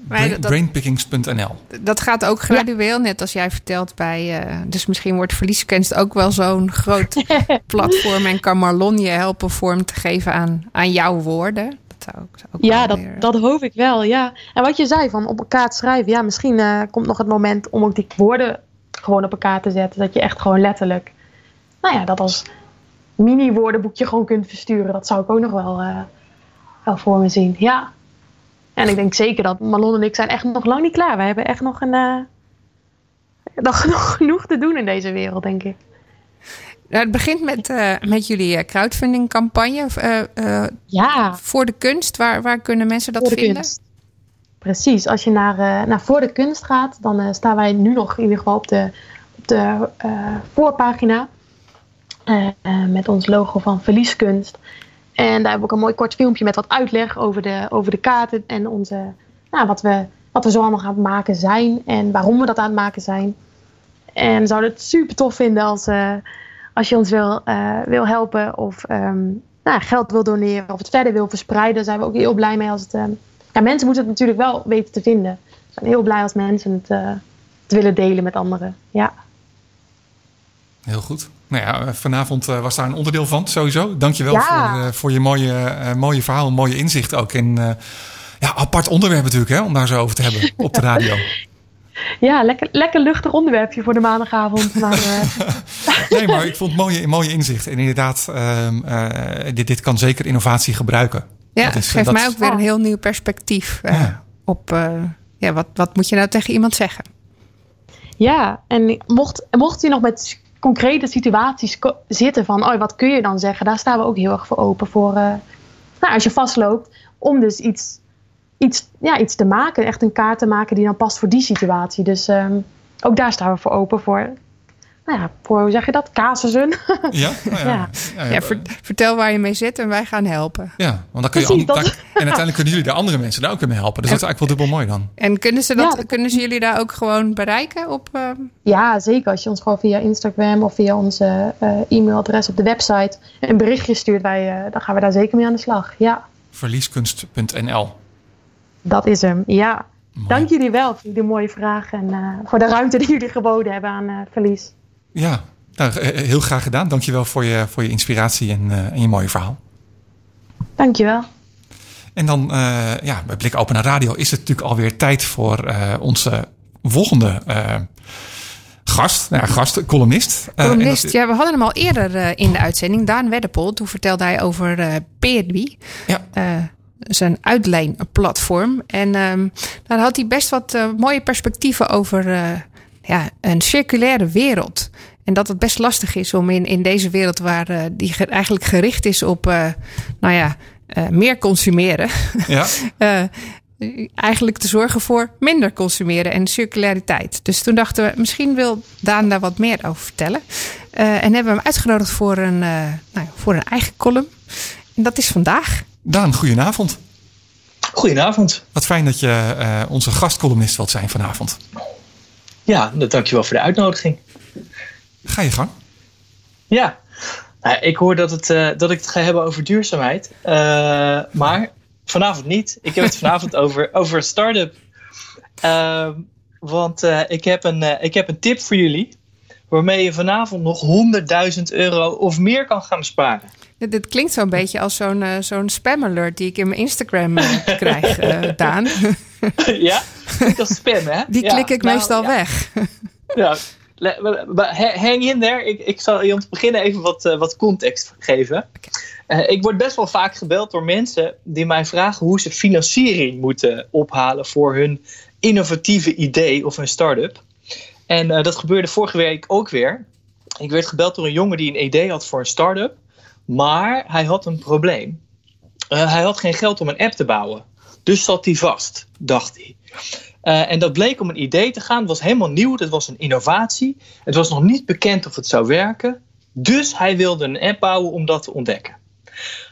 Speaker 3: Brain, brainpickings.nl.
Speaker 4: Dat gaat ook gradueel, net als jij vertelt bij. Uh, dus misschien wordt Verlieskunst ook wel zo'n groot platform. En kan Marlon je helpen vorm te geven aan, aan jouw woorden. Dat zou ook, zou ook
Speaker 5: ja, dat, weer... dat hoop ik wel. Ja. En wat je zei van op elkaar schrijven. Ja, misschien uh, komt nog het moment om ook die woorden gewoon op elkaar te zetten. Dat je echt gewoon letterlijk. Nou ja, dat als mini-woordenboekje gewoon kunt versturen. Dat zou ik ook nog wel, uh, wel voor me zien. Ja. En ik denk zeker dat Malon en ik zijn echt nog lang niet klaar. We hebben echt nog, een, uh, nog, nog genoeg te doen in deze wereld, denk ik.
Speaker 4: Nou, het begint met, uh, met jullie crowdfunding campagne. Uh,
Speaker 5: ja.
Speaker 4: Voor de kunst. Waar, waar kunnen mensen dat vinden?
Speaker 5: Kunst. Precies. Als je naar, naar Voor de Kunst gaat, dan staan wij nu nog in ieder geval op de, op de voorpagina. met ons logo van Verlieskunst. En daar we ook een mooi kort filmpje met wat uitleg over de, over de kaarten en onze, nou, wat, we, wat we zo allemaal aan het maken zijn en waarom we dat aan het maken zijn. En zouden het super tof vinden als, uh, als je ons wil, uh, wil helpen of um, nou, geld wil doneren of het verder wil verspreiden. Daar zijn we ook heel blij mee als het. Uh, ja, mensen moeten het natuurlijk wel weten te vinden. We zijn heel blij als mensen het, het willen delen met anderen. Ja.
Speaker 3: Heel goed. Nou ja, vanavond uh, was daar een onderdeel van, sowieso. Dankjewel ja. voor, uh, voor je mooie, mooie verhaal, mooie inzicht ook. En ja, apart onderwerp natuurlijk, hè, om daar zo over te hebben op de radio.
Speaker 5: Ja, lekker, lekker luchtig onderwerpje voor de maandagavond. Maar,
Speaker 3: nee, maar ik vond het mooie, mooie inzicht. En inderdaad, uh, dit, dit kan zeker innovatie gebruiken.
Speaker 4: Ja, dat is, geeft dat... mij ook weer een heel nieuw perspectief uh, ja. op ja, wat, wat moet je nou tegen iemand zeggen.
Speaker 5: Ja, en mocht, mocht je nog met concrete situaties zitten van, oh, wat kun je dan zeggen? Daar staan we ook heel erg voor open voor, uh, nou, als je vastloopt, om dus iets, iets, ja, iets te maken, echt een kaart te maken die dan past voor die situatie. Dus um, ook daar staan we voor open voor nou ja, voor, hoe zeg je dat, casussen.
Speaker 3: Ja, nou ja.
Speaker 4: ja. ja, ja vertel waar je mee zit en wij gaan helpen.
Speaker 3: Ja, want dan kun je Precies, dat... en uiteindelijk kunnen jullie de andere mensen daar ook mee helpen. Dus dat is eigenlijk wel dubbel mooi dan.
Speaker 4: En kunnen ze, dat, kunnen ze jullie daar ook gewoon bereiken? Op, uh...
Speaker 5: Ja, zeker. Als je ons gewoon via Instagram of via onze uh, e-mailadres op de website een berichtje stuurt, wij, uh, dan gaan we daar zeker mee aan de slag. Ja.
Speaker 3: Verlieskunst.nl
Speaker 5: Dat is hem, ja. Mooi. Dank jullie wel voor de mooie vragen en voor de ruimte die jullie geboden hebben aan Verlies.
Speaker 3: Ja, nou, heel graag gedaan. Dankjewel voor je, voor je inspiratie en, uh, en je mooie verhaal.
Speaker 5: Dankjewel.
Speaker 3: En dan, uh, ja, bij Blik Open naar Radio is het natuurlijk alweer tijd voor uh, onze volgende gast. Nou ja, gast, columnist.
Speaker 4: Columnist, dat... ja, we hadden hem al eerder in de uitzending. Daan Weddepol, toen vertelde hij over uh, Peerby.
Speaker 3: Ja
Speaker 4: zijn uitlijnplatform. En um, daar had hij best wat uh, mooie perspectieven over uh, ja, een circulaire wereld. En dat het best lastig is om in, in deze wereld waar uh, die eigenlijk gericht is op, uh, nou ja, uh, meer consumeren.
Speaker 3: Ja.
Speaker 4: eigenlijk te zorgen voor minder consumeren en circulariteit. Dus toen dachten we, misschien wil Daan daar wat meer over vertellen. en hebben we hem uitgenodigd voor een, nou, voor een eigen column. En dat is vandaag.
Speaker 3: Daan, goedenavond.
Speaker 6: Goedenavond.
Speaker 3: Wat fijn dat je onze gastcolumnist wilt zijn vanavond.
Speaker 6: Ja, dankjewel voor de uitnodiging.
Speaker 3: Ga je gang.
Speaker 6: Ja, nou, ik hoor dat, het, uh, dat ik het ga hebben over duurzaamheid. Uh, maar vanavond niet. Ik heb het vanavond over, over een start-up. Uh, want ik, heb een, ik heb een tip voor jullie. Waarmee je vanavond nog 100.000 euro of meer kan gaan besparen.
Speaker 4: Dit, dit klinkt zo'n beetje als zo'n eh, zo'n spam alert die ik in mijn Instagram eh, krijg, eh, Daan.
Speaker 6: ja, dat is spam, hè?
Speaker 4: Die
Speaker 6: Ja,
Speaker 4: klik ik
Speaker 6: nou,
Speaker 4: meestal
Speaker 6: ja.
Speaker 4: weg.
Speaker 6: Ja. Hang in there. Ik, ik zal je om te beginnen even wat, wat context geven. Ik word best wel vaak gebeld door mensen die mij vragen hoe ze financiering moeten ophalen voor hun innovatieve idee of een start-up. En dat gebeurde vorige week ook weer. Ik werd gebeld door een jongen die een idee had voor een start-up, maar hij had een probleem. Eh, hij had geen geld om een app te bouwen. Dus zat hij vast, dacht hij. Eh, en dat bleek om een idee te gaan. Het was helemaal nieuw. Het was een innovatie. Het was nog niet bekend of het zou werken. Dus hij wilde een app bouwen om dat te ontdekken.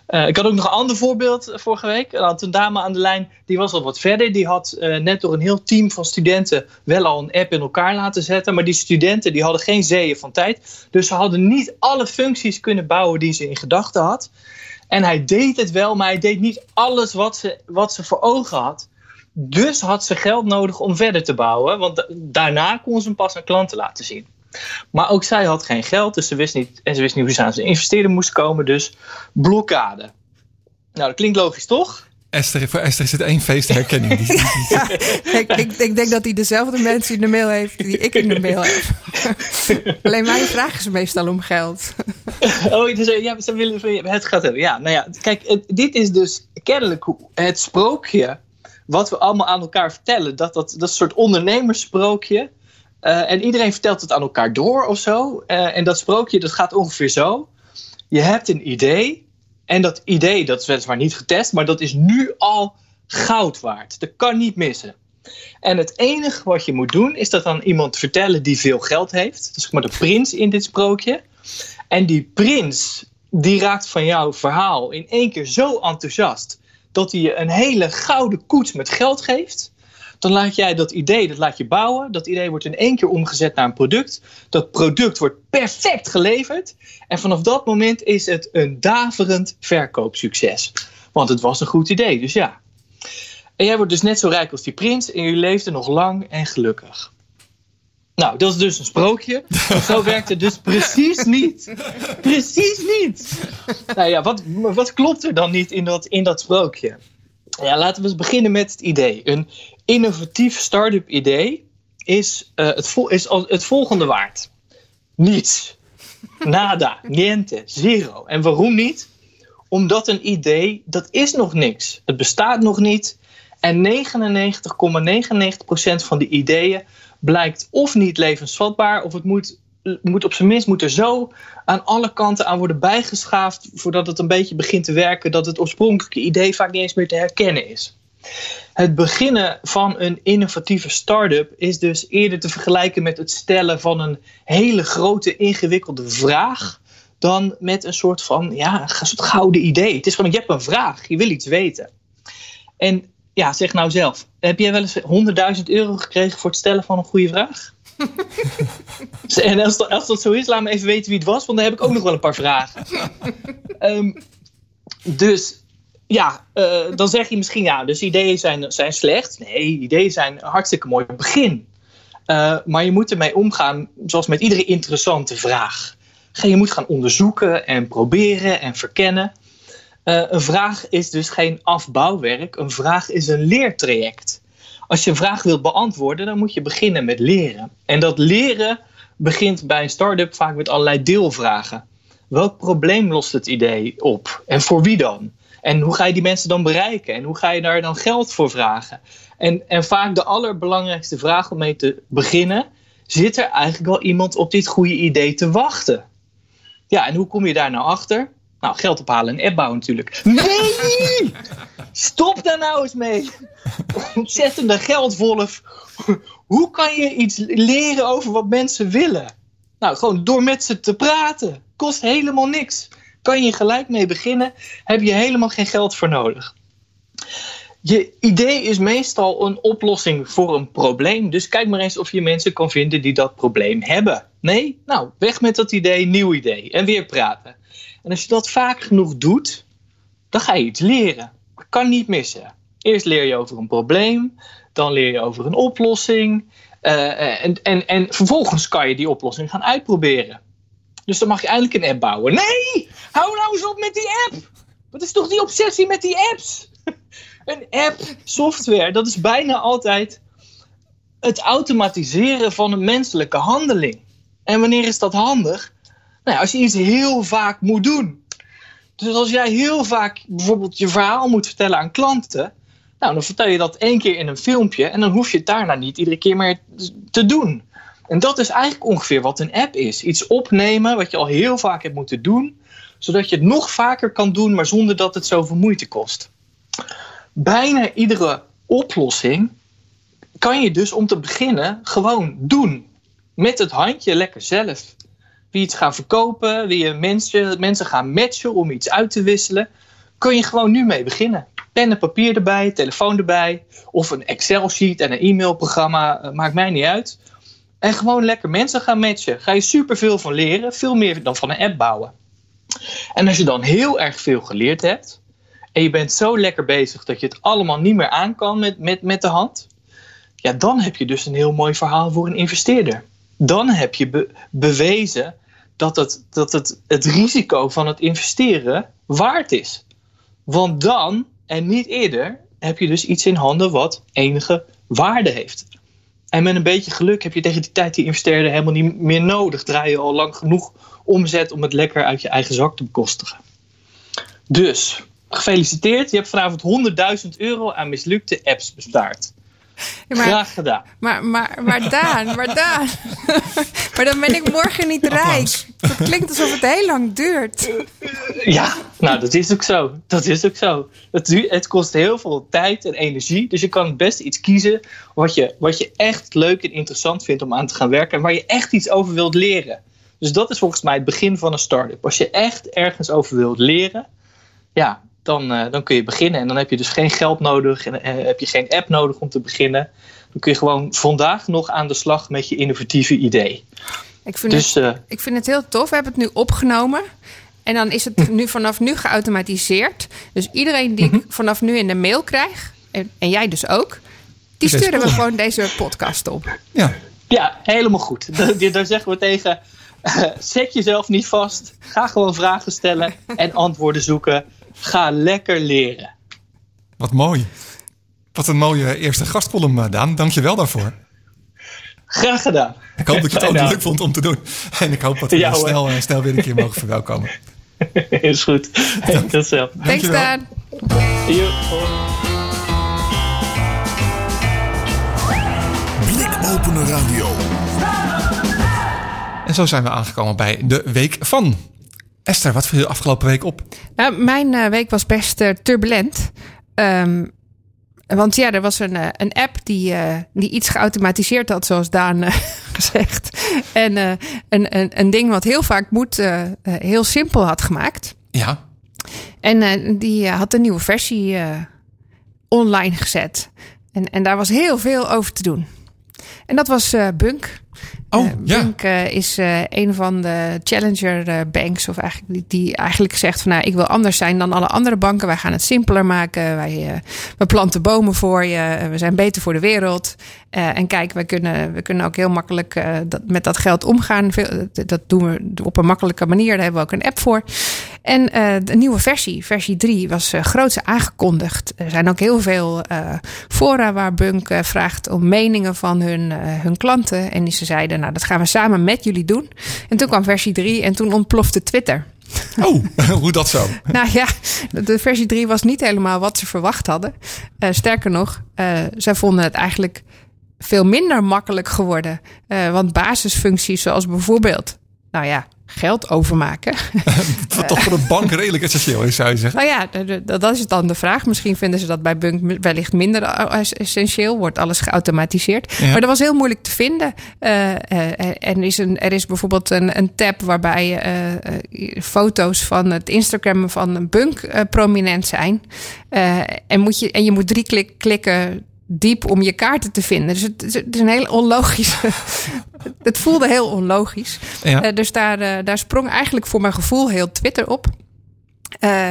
Speaker 6: Eh, ik had ook nog een ander voorbeeld eh, vorige week. Er had een dame aan de lijn, die was al wat verder. Die had eh, net door een heel team van studenten wel al een app in elkaar laten zetten. Maar die studenten die hadden geen zeeën van tijd. Dus ze hadden niet alle functies kunnen bouwen die ze in gedachten had. En hij deed het wel, maar hij deed niet alles wat ze, wat ze voor ogen had. Dus had ze geld nodig om verder te bouwen. Want da- daarna kon ze hem pas aan klanten laten zien. Maar ook zij had geen geld, dus ze wist niet, en ze wist niet hoe ze aan zijn investeren moest komen. Dus blokkade. Nou, dat klinkt logisch, toch?
Speaker 3: Esther, voor Esther is het één feest herkenning.
Speaker 4: Ja, ik, ik, ik denk dat hij dezelfde mensen in de mail heeft die ik in de mail heb. Alleen mij vragen ze meestal om geld.
Speaker 6: Oh, dus, eh, ja, ze willen het gaat hebben. Ja, nou ja, kijk, het- dit is dus kennelijk hoe- het sprookje wat we allemaal aan elkaar vertellen. Dat, dat, dat soort ondernemerssprookje. Eh, en iedereen vertelt het aan elkaar door of zo. Eh, en dat sprookje, dat gaat ongeveer zo. Je hebt een idee. En dat idee, dat is weliswaar niet getest, maar dat is nu al goud waard. Dat kan niet missen. En het enige wat je moet doen, is dat aan iemand vertellen die veel geld heeft. Zeg maar de prins in dit sprookje. En die prins, die raakt van jouw verhaal in één keer zo enthousiast dat hij je een hele gouden koets met geld geeft. Dan laat jij dat idee, dat laat je bouwen. Dat idee wordt in één keer omgezet naar een product. Dat product wordt perfect geleverd. En vanaf dat moment is het een daverend verkoopsucces. Want het was een goed idee, dus ja. En jij wordt dus net zo rijk als die prins en je leefde nog lang en gelukkig. Nou, dat is dus een sprookje. Zo werkt het dus precies niet. Precies niet. Nou ja, wat, wat klopt er dan niet in dat, in dat sprookje? Ja, laten we eens beginnen met het idee. Een innovatief start-up idee is, eh, het, vol- is al het volgende waard. Niets. Nada. Niente. Zero. En waarom niet? Omdat een idee, dat is nog niks. Het bestaat nog niet. En 99,99% van de ideeën blijkt of niet levensvatbaar, of het moet, moet op zijn minst moet er zo aan alle kanten aan worden bijgeschaafd voordat het een beetje begint te werken, dat het oorspronkelijke idee vaak niet eens meer te herkennen is. Het beginnen van een innovatieve start-up is dus eerder te vergelijken met het stellen van een hele grote, ingewikkelde vraag. Dan met een soort van ja, een soort gouden idee. Het is gewoon, je hebt een vraag, je wil iets weten. En ja, zeg nou zelf, heb jij wel eens 100.000 euro gekregen voor het stellen van een goede vraag? en als dat, als dat zo is, laat me even weten wie het was, want dan heb ik ook nog wel een paar vragen. Ehm, dus ja, eh, dan zeg je misschien, ja, dus ideeën zijn, zijn slecht. Nee, ideeën zijn een hartstikke mooi begin. Eh, maar je moet ermee omgaan, zoals met iedere interessante vraag. Je moet gaan onderzoeken en proberen en verkennen. Eh, een vraag is dus geen afbouwwerk. Een vraag is een leertraject. Als je een vraag wilt beantwoorden, dan moet je beginnen met leren. En dat leren begint bij een start-up vaak met allerlei deelvragen. Welk probleem lost het idee op? En voor wie dan? En hoe ga je die mensen dan bereiken? En hoe ga je daar dan geld voor vragen? En, en vaak de allerbelangrijkste vraag om mee te beginnen: zit er eigenlijk wel iemand op dit goede idee te wachten? Ja, en hoe kom je daar nou achter? Nou, geld ophalen en app bouwen natuurlijk. Nee! Stop daar nou eens mee! Ontzettende geldwolf. Hoe kan je iets leren over wat mensen willen? Nou, gewoon door met ze te praten. Kost helemaal niks. Kan je gelijk mee beginnen, heb je helemaal geen geld voor nodig. Je idee is meestal een oplossing voor een probleem. Dus kijk maar eens of je mensen kan vinden die dat probleem hebben. Nee? Nou, weg met dat idee, nieuw idee. En weer praten. En als je dat vaak genoeg doet, dan ga je iets leren. Dat kan niet missen. Eerst leer je over een probleem, dan leer je over een oplossing. Uh, en, en, en vervolgens kan je die oplossing gaan uitproberen. Dus dan mag je eindelijk een app bouwen. Nee! Hou nou eens op met die app! Wat is toch die obsessie met die apps? Een app, software, dat is bijna altijd het automatiseren van een menselijke handeling. En wanneer is dat handig? Nou ja, als je iets heel vaak moet doen. Dus als jij heel vaak bijvoorbeeld je verhaal moet vertellen aan klanten, nou, dan vertel je dat één keer in een filmpje en dan hoef je het daarna niet iedere keer meer te doen. En dat is eigenlijk ongeveer wat een app is. Iets opnemen wat je al heel vaak hebt moeten doen, zodat je het nog vaker kan doen, maar zonder dat het zoveel moeite kost. Bijna iedere oplossing kan je dus om te beginnen gewoon doen. Met het handje lekker zelf. Wie iets gaan verkopen, wie je mensen, mensen gaan matchen om iets uit te wisselen, kun je gewoon nu mee beginnen. Pen en papier erbij, telefoon erbij, of een Excel-sheet en een e-mailprogramma, eh, maakt mij niet uit. En gewoon lekker mensen gaan matchen. Ga je superveel van leren, veel meer dan van een app bouwen. En als je dan heel erg veel geleerd hebt, en je bent zo lekker bezig dat je het allemaal niet meer aan kan met, met, met de hand, ja, dan heb je dus een heel mooi verhaal voor een investeerder. Dan heb je be- bewezen dat, het, dat het, het risico van het investeren waard is. Want dan, en niet eerder, heb je dus iets in handen wat enige waarde heeft. En met een beetje geluk heb je tegen die tijd die investeerder helemaal niet meer nodig. Draai je al lang genoeg omzet om het lekker uit je eigen zak te bekostigen. Dus, gefeliciteerd. Je hebt vanavond 100.000 euro aan mislukte apps bespaard.
Speaker 4: Ja, maar,
Speaker 6: Graag gedaan.
Speaker 4: maar, maar, maar Daan, maar Daan. maar dan ben ik morgen niet rijk. Dat klinkt alsof het heel lang duurt.
Speaker 6: Ja, nou dat is ook zo. Dat is ook zo. Het, het kost heel veel tijd en energie. Dus je kan het beste iets kiezen wat je, wat je echt leuk en interessant vindt om aan te gaan werken. En waar je echt iets over wilt leren. Dus dat is volgens mij het begin van een start-up. Als je echt ergens over wilt leren, ja, dan, eh, dan kun je beginnen. En dan heb je dus geen geld nodig en eh, heb je geen app nodig om te beginnen. Dan kun je gewoon vandaag nog aan de slag met je innovatieve idee.
Speaker 4: Ik vind,
Speaker 6: Dus
Speaker 4: het,
Speaker 6: eh,
Speaker 4: ik vind het heel tof. We hebben het nu opgenomen. En dan is het nu vanaf nu geautomatiseerd. Dus iedereen die ik vanaf nu in de mail krijg, en, en jij dus ook, die sturen we gewoon deze podcast op.
Speaker 3: Ja,
Speaker 6: Ja, helemaal goed. Daar zeggen we tegen. zet jezelf niet vast. Ga gewoon vragen stellen en antwoorden zoeken. Ga lekker leren.
Speaker 3: wat mooi. Wat een mooie eerste gastcolumn, eh, Daan. Dank je wel daarvoor.
Speaker 6: Graag gedaan.
Speaker 3: Ik hoop dat je het ook leuk vond om te doen. En ik hoop dat we
Speaker 6: Ja,
Speaker 3: snel, eh, snel weer een keer mogen verwelkomen.
Speaker 6: Is goed. Tot zo.
Speaker 4: Thanks. Daan.
Speaker 1: Blikopener Radio.
Speaker 3: En zo zijn we aangekomen bij de week van. Esther, wat viel je afgelopen week op?
Speaker 4: Nou, mijn eh, week was best eh, turbulent. Ehm, want ja, er was een, eh, een app die, die iets geautomatiseerd had, zoals Daan gezegd. En een, een, een ding wat heel vaak moet, heel simpel had gemaakt.
Speaker 3: Ja,
Speaker 4: En die had een nieuwe versie online gezet. En, en daar was heel veel over te doen. En dat was Bunk.
Speaker 3: Oh,
Speaker 4: Eh,
Speaker 3: ja.
Speaker 4: Eh, is eh, een van de challenger banks. Of eigenlijk die, die eigenlijk zegt van nou, ik wil anders zijn dan alle andere banken. Wij gaan het simpeler maken. Wij we planten bomen voor je. We zijn beter voor de wereld. En kijk, we kunnen, we kunnen ook heel makkelijk dat, met dat geld omgaan. Veel, dat doen we op een makkelijke manier. Daar hebben we ook een app voor. En eh, de nieuwe versie, versie 3, was uh, groots aangekondigd. Er zijn ook heel veel eh, fora waar Bunk vraagt om meningen van hun, hun klanten. En die ze zeiden, nou dat gaan we samen met jullie doen. En toen kwam versie 3 en toen ontplofte Twitter.
Speaker 3: Oh, hoe dat zo?
Speaker 4: Nou ja, de versie 3 was niet helemaal wat ze verwacht hadden. Sterker nog, zij vonden het eigenlijk veel minder makkelijk geworden. Want basisfuncties zoals bijvoorbeeld, nou ja, geld overmaken.
Speaker 3: Wat toch voor een bank redelijk essentieel is, zou je zeggen.
Speaker 4: Nou ja, dat is dan de vraag. Misschien vinden ze dat bij Bunk wellicht minder as- essentieel. Wordt alles geautomatiseerd.
Speaker 3: Ja.
Speaker 4: Maar dat was heel moeilijk te vinden. Eh, eh, en er is, een, er is bijvoorbeeld een, een tab waarbij eh, eh, foto's van het Instagram van Bunk eh, prominent zijn. Eh, en, moet je, en je moet drie klik, klikken diep om je kaarten te vinden. Dus het, is- het is een heel onlogisch. het voelde heel onlogisch.
Speaker 3: Ja.
Speaker 4: Eh, dus daar, eh, daar sprong eigenlijk voor mijn gevoel heel Twitter op. Eh,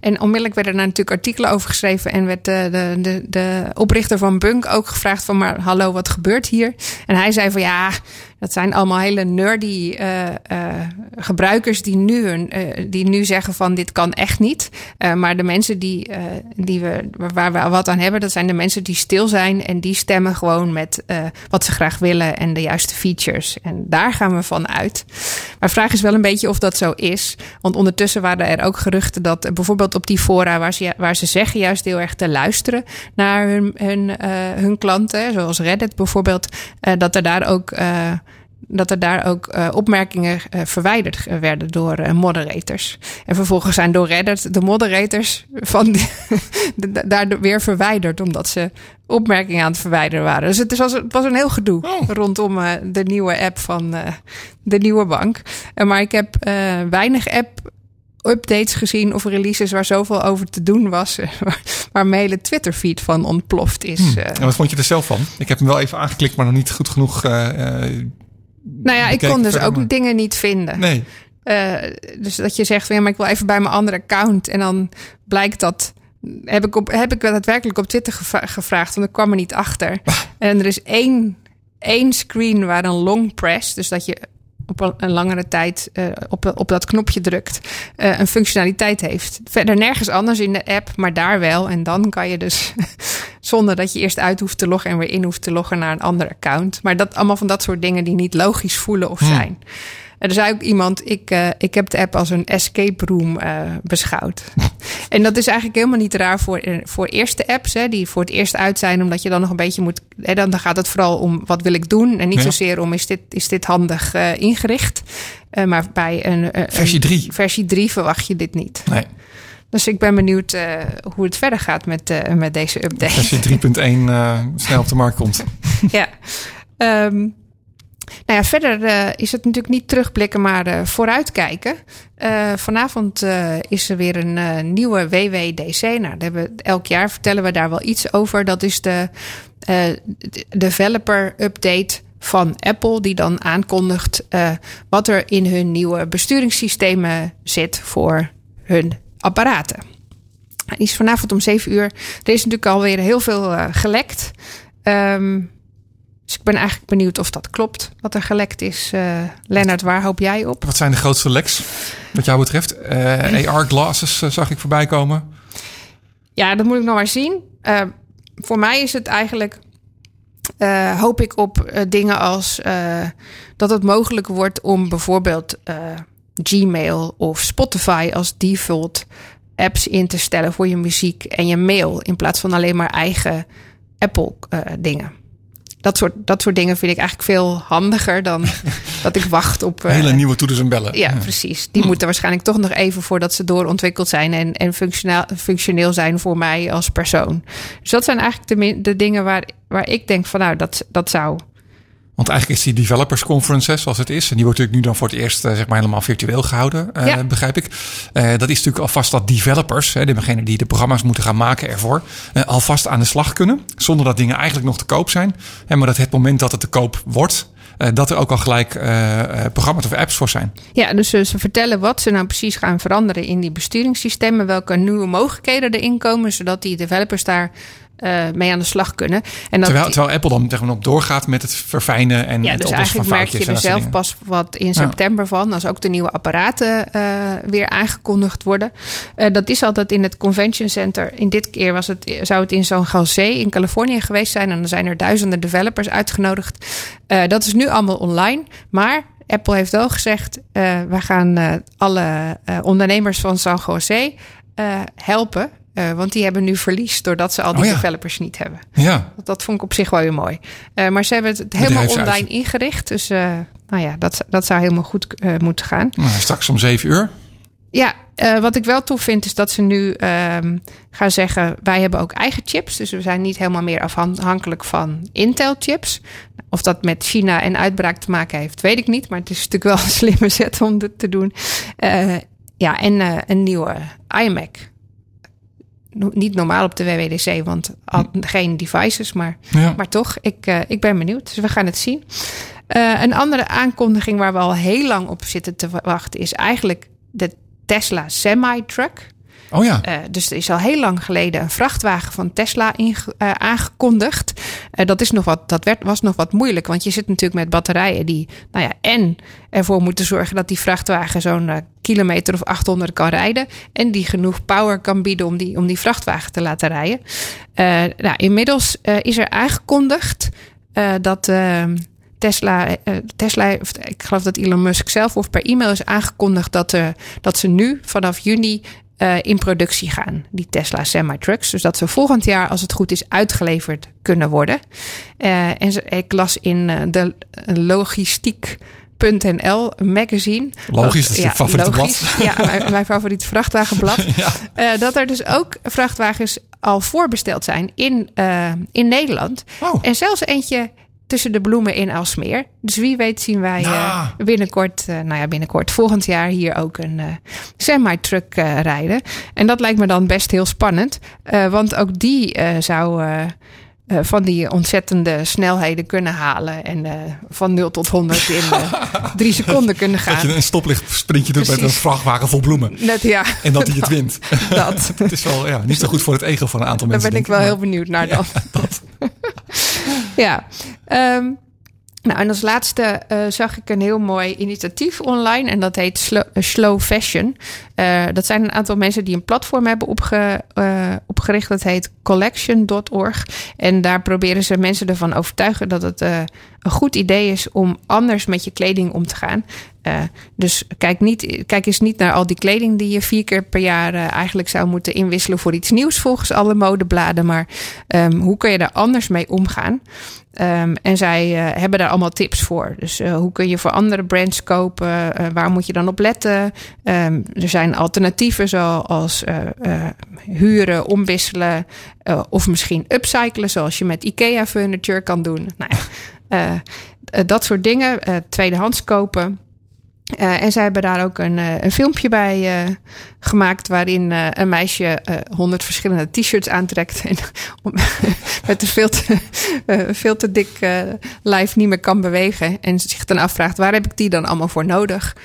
Speaker 4: en onmiddellijk werden daar natuurlijk artikelen over geschreven. En werd de, de, de, de oprichter van Bunk ook gevraagd van... maar hallo, wat gebeurt hier? En hij zei van ja, Dat zijn allemaal hele nerdy uh, gebruikers die nu, hun, uh, die nu zeggen van dit kan echt niet. maar de mensen die, die we, waar we wat aan hebben, dat zijn de mensen die stil zijn en die stemmen gewoon met wat ze graag willen en de juiste features. En daar gaan we van uit. Maar vraag is wel een beetje of dat zo is. Want ondertussen waren er ook geruchten dat bijvoorbeeld op die fora waar ze, waar ze zeggen juist heel erg te luisteren naar hun, hun, hun klanten, zoals Reddit bijvoorbeeld, dat er daar ook dat er daar ook uh, opmerkingen uh, verwijderd werden door uh, moderators. En vervolgens zijn door Reddit de moderators van die, daar weer verwijderd, omdat ze opmerkingen aan het verwijderen waren. Dus het was, het was een heel gedoe oh. rondom de nieuwe app van de nieuwe bank. maar ik heb weinig app updates gezien of releases waar zoveel over te doen was. waar mijn hele Twitter feed van ontploft is.
Speaker 3: Hmm. En wat vond je er zelf van? Ik heb hem wel even aangeklikt, maar nog niet goed genoeg
Speaker 4: nou ja, ik kon dus ook dingen niet vinden.
Speaker 3: Nee.
Speaker 4: Uh, dus dat je zegt, ja, maar ik wil even bij mijn andere account. En dan blijkt dat. Heb ik, op, heb ik daadwerkelijk op Twitter gevraagd, want ik kwam er niet achter. en er is één, één screen waar een long press, dus dat je op een, langere tijd uh, op, op dat knopje drukt, uh, een functionaliteit heeft. Verder nergens anders in de app, maar daar wel. En dan kan je dus zonder dat je eerst uit hoeft te loggen en weer in hoeft te loggen naar een ander account. Maar dat allemaal van dat soort dingen die niet logisch voelen of hmm. Er zei ook iemand, ik, uh, ik heb de app als een escape room uh, beschouwd. en dat is eigenlijk helemaal niet raar voor, eh, voor eerste apps, hè, die voor het eerst uit zijn, omdat je dan nog een beetje moet. Hè, dan, gaat het vooral om wat wil ik doen en niet ja. zozeer om is dit, is dit handig uh, ingericht. Maar bij een,
Speaker 3: versie 3
Speaker 4: versie 3 verwacht je dit niet.
Speaker 3: Nee.
Speaker 4: Dus ik ben benieuwd hoe het verder gaat met, met deze update.
Speaker 3: Als je 3.1 uh, snel op de markt komt.
Speaker 4: ja. Um, nou ja, verder uh, is het natuurlijk niet terugblikken, maar uh, vooruitkijken. Uh, vanavond is er weer een nieuwe WWDC. Nou, hebben, elk jaar vertellen we daar wel iets over. Dat is de developer update van Apple, die dan aankondigt wat er in hun nieuwe besturingssystemen zit voor hun apparaten. Die is vanavond om 7 uur. Er is natuurlijk alweer heel veel gelekt. Um, dus ik ben eigenlijk benieuwd of dat klopt, wat er gelekt is. Uh, Lennart, waar hoop jij op?
Speaker 3: Wat zijn de grootste leks, wat jou betreft? Uh, eh, AR-glasses uh, zag ik voorbij komen.
Speaker 4: Ja, dat moet ik nog maar zien. voor mij is het eigenlijk... hoop ik op dingen als dat het mogelijk wordt om bijvoorbeeld Gmail of Spotify als default apps in te stellen voor je muziek en je mail in plaats van alleen maar eigen Apple dingen dat soort, dat soort dingen vind ik eigenlijk veel handiger dan dat ik wacht op.
Speaker 3: Uh, Hele nieuwe toeters en bellen.
Speaker 4: Ja, precies. Die moeten waarschijnlijk toch nog even voordat ze doorontwikkeld zijn en, en functioneel, functioneel zijn voor mij als persoon. Dus dat zijn eigenlijk de, de dingen waar, waar ik denk van nou, dat, dat zou
Speaker 3: want eigenlijk is die developers conference, zoals het is, en die wordt natuurlijk nu dan voor het eerst uh, zeg maar helemaal virtueel gehouden, uh, ja. begrijp ik. Uh, dat is natuurlijk alvast dat developers, hè, degene die de programma's moeten gaan maken ervoor, alvast aan de slag kunnen, zonder dat dingen eigenlijk nog te koop zijn. En maar dat het moment dat het te koop wordt, dat er ook al gelijk programma's of apps voor zijn.
Speaker 4: Ja, dus ze vertellen wat ze nou precies gaan veranderen in die besturingssystemen, welke nieuwe mogelijkheden erin komen, zodat die developers daar uh, mee aan de slag kunnen.
Speaker 3: En dat terwijl, terwijl Apple dan tegen op doorgaat met het verfijnen en
Speaker 4: ja,
Speaker 3: het
Speaker 4: dus eigenlijk merk je er zelf pas wat in september ja. van, als ook de nieuwe apparaten uh, weer aangekondigd worden. Uh, dat is altijd in het convention center. In dit keer was het, zou het in San Jose in Californië geweest zijn. En dan zijn er duizenden developers uitgenodigd. dat is nu allemaal online, maar Apple heeft wel gezegd: we gaan alle ondernemers van San Jose helpen uh, want die hebben nu verlies doordat ze al die oh ja. developers niet hebben.
Speaker 3: Ja.
Speaker 4: Dat, vond ik op zich wel weer mooi. Uh, maar ze hebben het helemaal online ingericht. Dus uh, nou ja, dat, dat zou helemaal goed moeten gaan.
Speaker 3: Nou, straks om zeven uur.
Speaker 4: Ja, wat ik wel tof vind is dat ze nu ehm, gaan zeggen: wij hebben ook eigen chips. Dus we zijn niet helemaal meer afhankelijk van Intel-chips. Of dat met China en uitbraak te maken heeft, weet ik niet. Maar het is natuurlijk wel een slimme zet om dit te doen. ja, en een nieuwe iMac niet normaal op de WWDC, want al, geen devices, maar, ja. maar toch, ik, uh, ik ben benieuwd. Dus we gaan het zien. Uh, een andere aankondiging waar we al heel lang op zitten te wachten is eigenlijk de Tesla semi-truck.
Speaker 3: Oh ja.
Speaker 4: Uh, dus er is al heel lang geleden een vrachtwagen van Tesla uh, aangekondigd. Uh, dat, is nog wat, dat werd, was nog wat moeilijk, want je zit natuurlijk met batterijen die, nou ja, en ervoor moeten zorgen dat die vrachtwagen zo'n kilometer of 800 kan rijden. En die genoeg power kan bieden om die, om die vrachtwagen te laten rijden. nou, inmiddels is er aangekondigd dat. ehm, Tesla, uh, Tesla, ik geloof dat Elon Musk zelf of per e-mail is aangekondigd dat, uh, dat ze nu vanaf juni uh, in productie gaan, die Tesla semi-trucks. Dus dat ze volgend jaar, als het goed is, uitgeleverd kunnen worden. en ik las in de logistiek. .nl magazine.
Speaker 3: Logisch, dat is
Speaker 4: ja,
Speaker 3: je favoriete
Speaker 4: logisch,
Speaker 3: blad.
Speaker 4: Ja, mijn, mijn favoriete vrachtwagenblad.
Speaker 3: ja.
Speaker 4: uh, dat er dus ook vrachtwagens al voorbesteld zijn in, uh, in Nederland.
Speaker 3: Oh.
Speaker 4: En zelfs eentje tussen de bloemen in Alsmeer. Dus wie weet zien wij
Speaker 3: Ja.
Speaker 4: uh, binnenkort, uh, nou ja, binnenkort volgend jaar hier ook een uh, semi-truck rijden. En dat lijkt me dan best heel spannend, want ook die zou van die ontzettende snelheden kunnen halen en van 0 tot 100 in drie seconden kunnen gaan.
Speaker 3: Dat je een stoplicht sprintje doet met een vrachtwagen vol bloemen.
Speaker 4: Net ja.
Speaker 3: En dat hij het wint.
Speaker 4: Dat.
Speaker 3: het is wel ja, niet zo goed voor het ego van een aantal
Speaker 4: Daar
Speaker 3: mensen.
Speaker 4: ben ik wel heel benieuwd naar dan.
Speaker 3: Ja, dat.
Speaker 4: Ja. Um, nou, en als laatste uh, zag ik een heel mooi initiatief online. En dat heet Slow, uh, Slow Fashion. Uh, dat zijn een aantal mensen die een platform hebben opge, opgericht. Dat heet collection.org. En daar proberen ze mensen ervan overtuigen dat het een goed idee is om anders met je kleding om te gaan. Uh, dus kijk, niet, kijk eens niet naar al die kleding die je vier keer per jaar uh, eigenlijk zou moeten inwisselen voor iets nieuws volgens alle modebladen. Maar um, hoe kun je daar anders mee omgaan? Um, en zij uh, hebben daar allemaal tips voor. Dus hoe kun je voor andere brands kopen? waar moet je dan op letten? Um, er zijn alternatieven zoals huren, omwisselen of misschien upcyclen, zoals je met IKEA furniture kan doen. Nou ja, dat soort dingen. tweedehands kopen. Uh, en zij hebben daar ook een, uh, een filmpje bij uh, gemaakt waarin een meisje honderd verschillende t-shirts aantrekt en met een veel te, veel te dik lijf niet meer kan bewegen en zich dan afvraagt waar heb ik die dan allemaal voor nodig.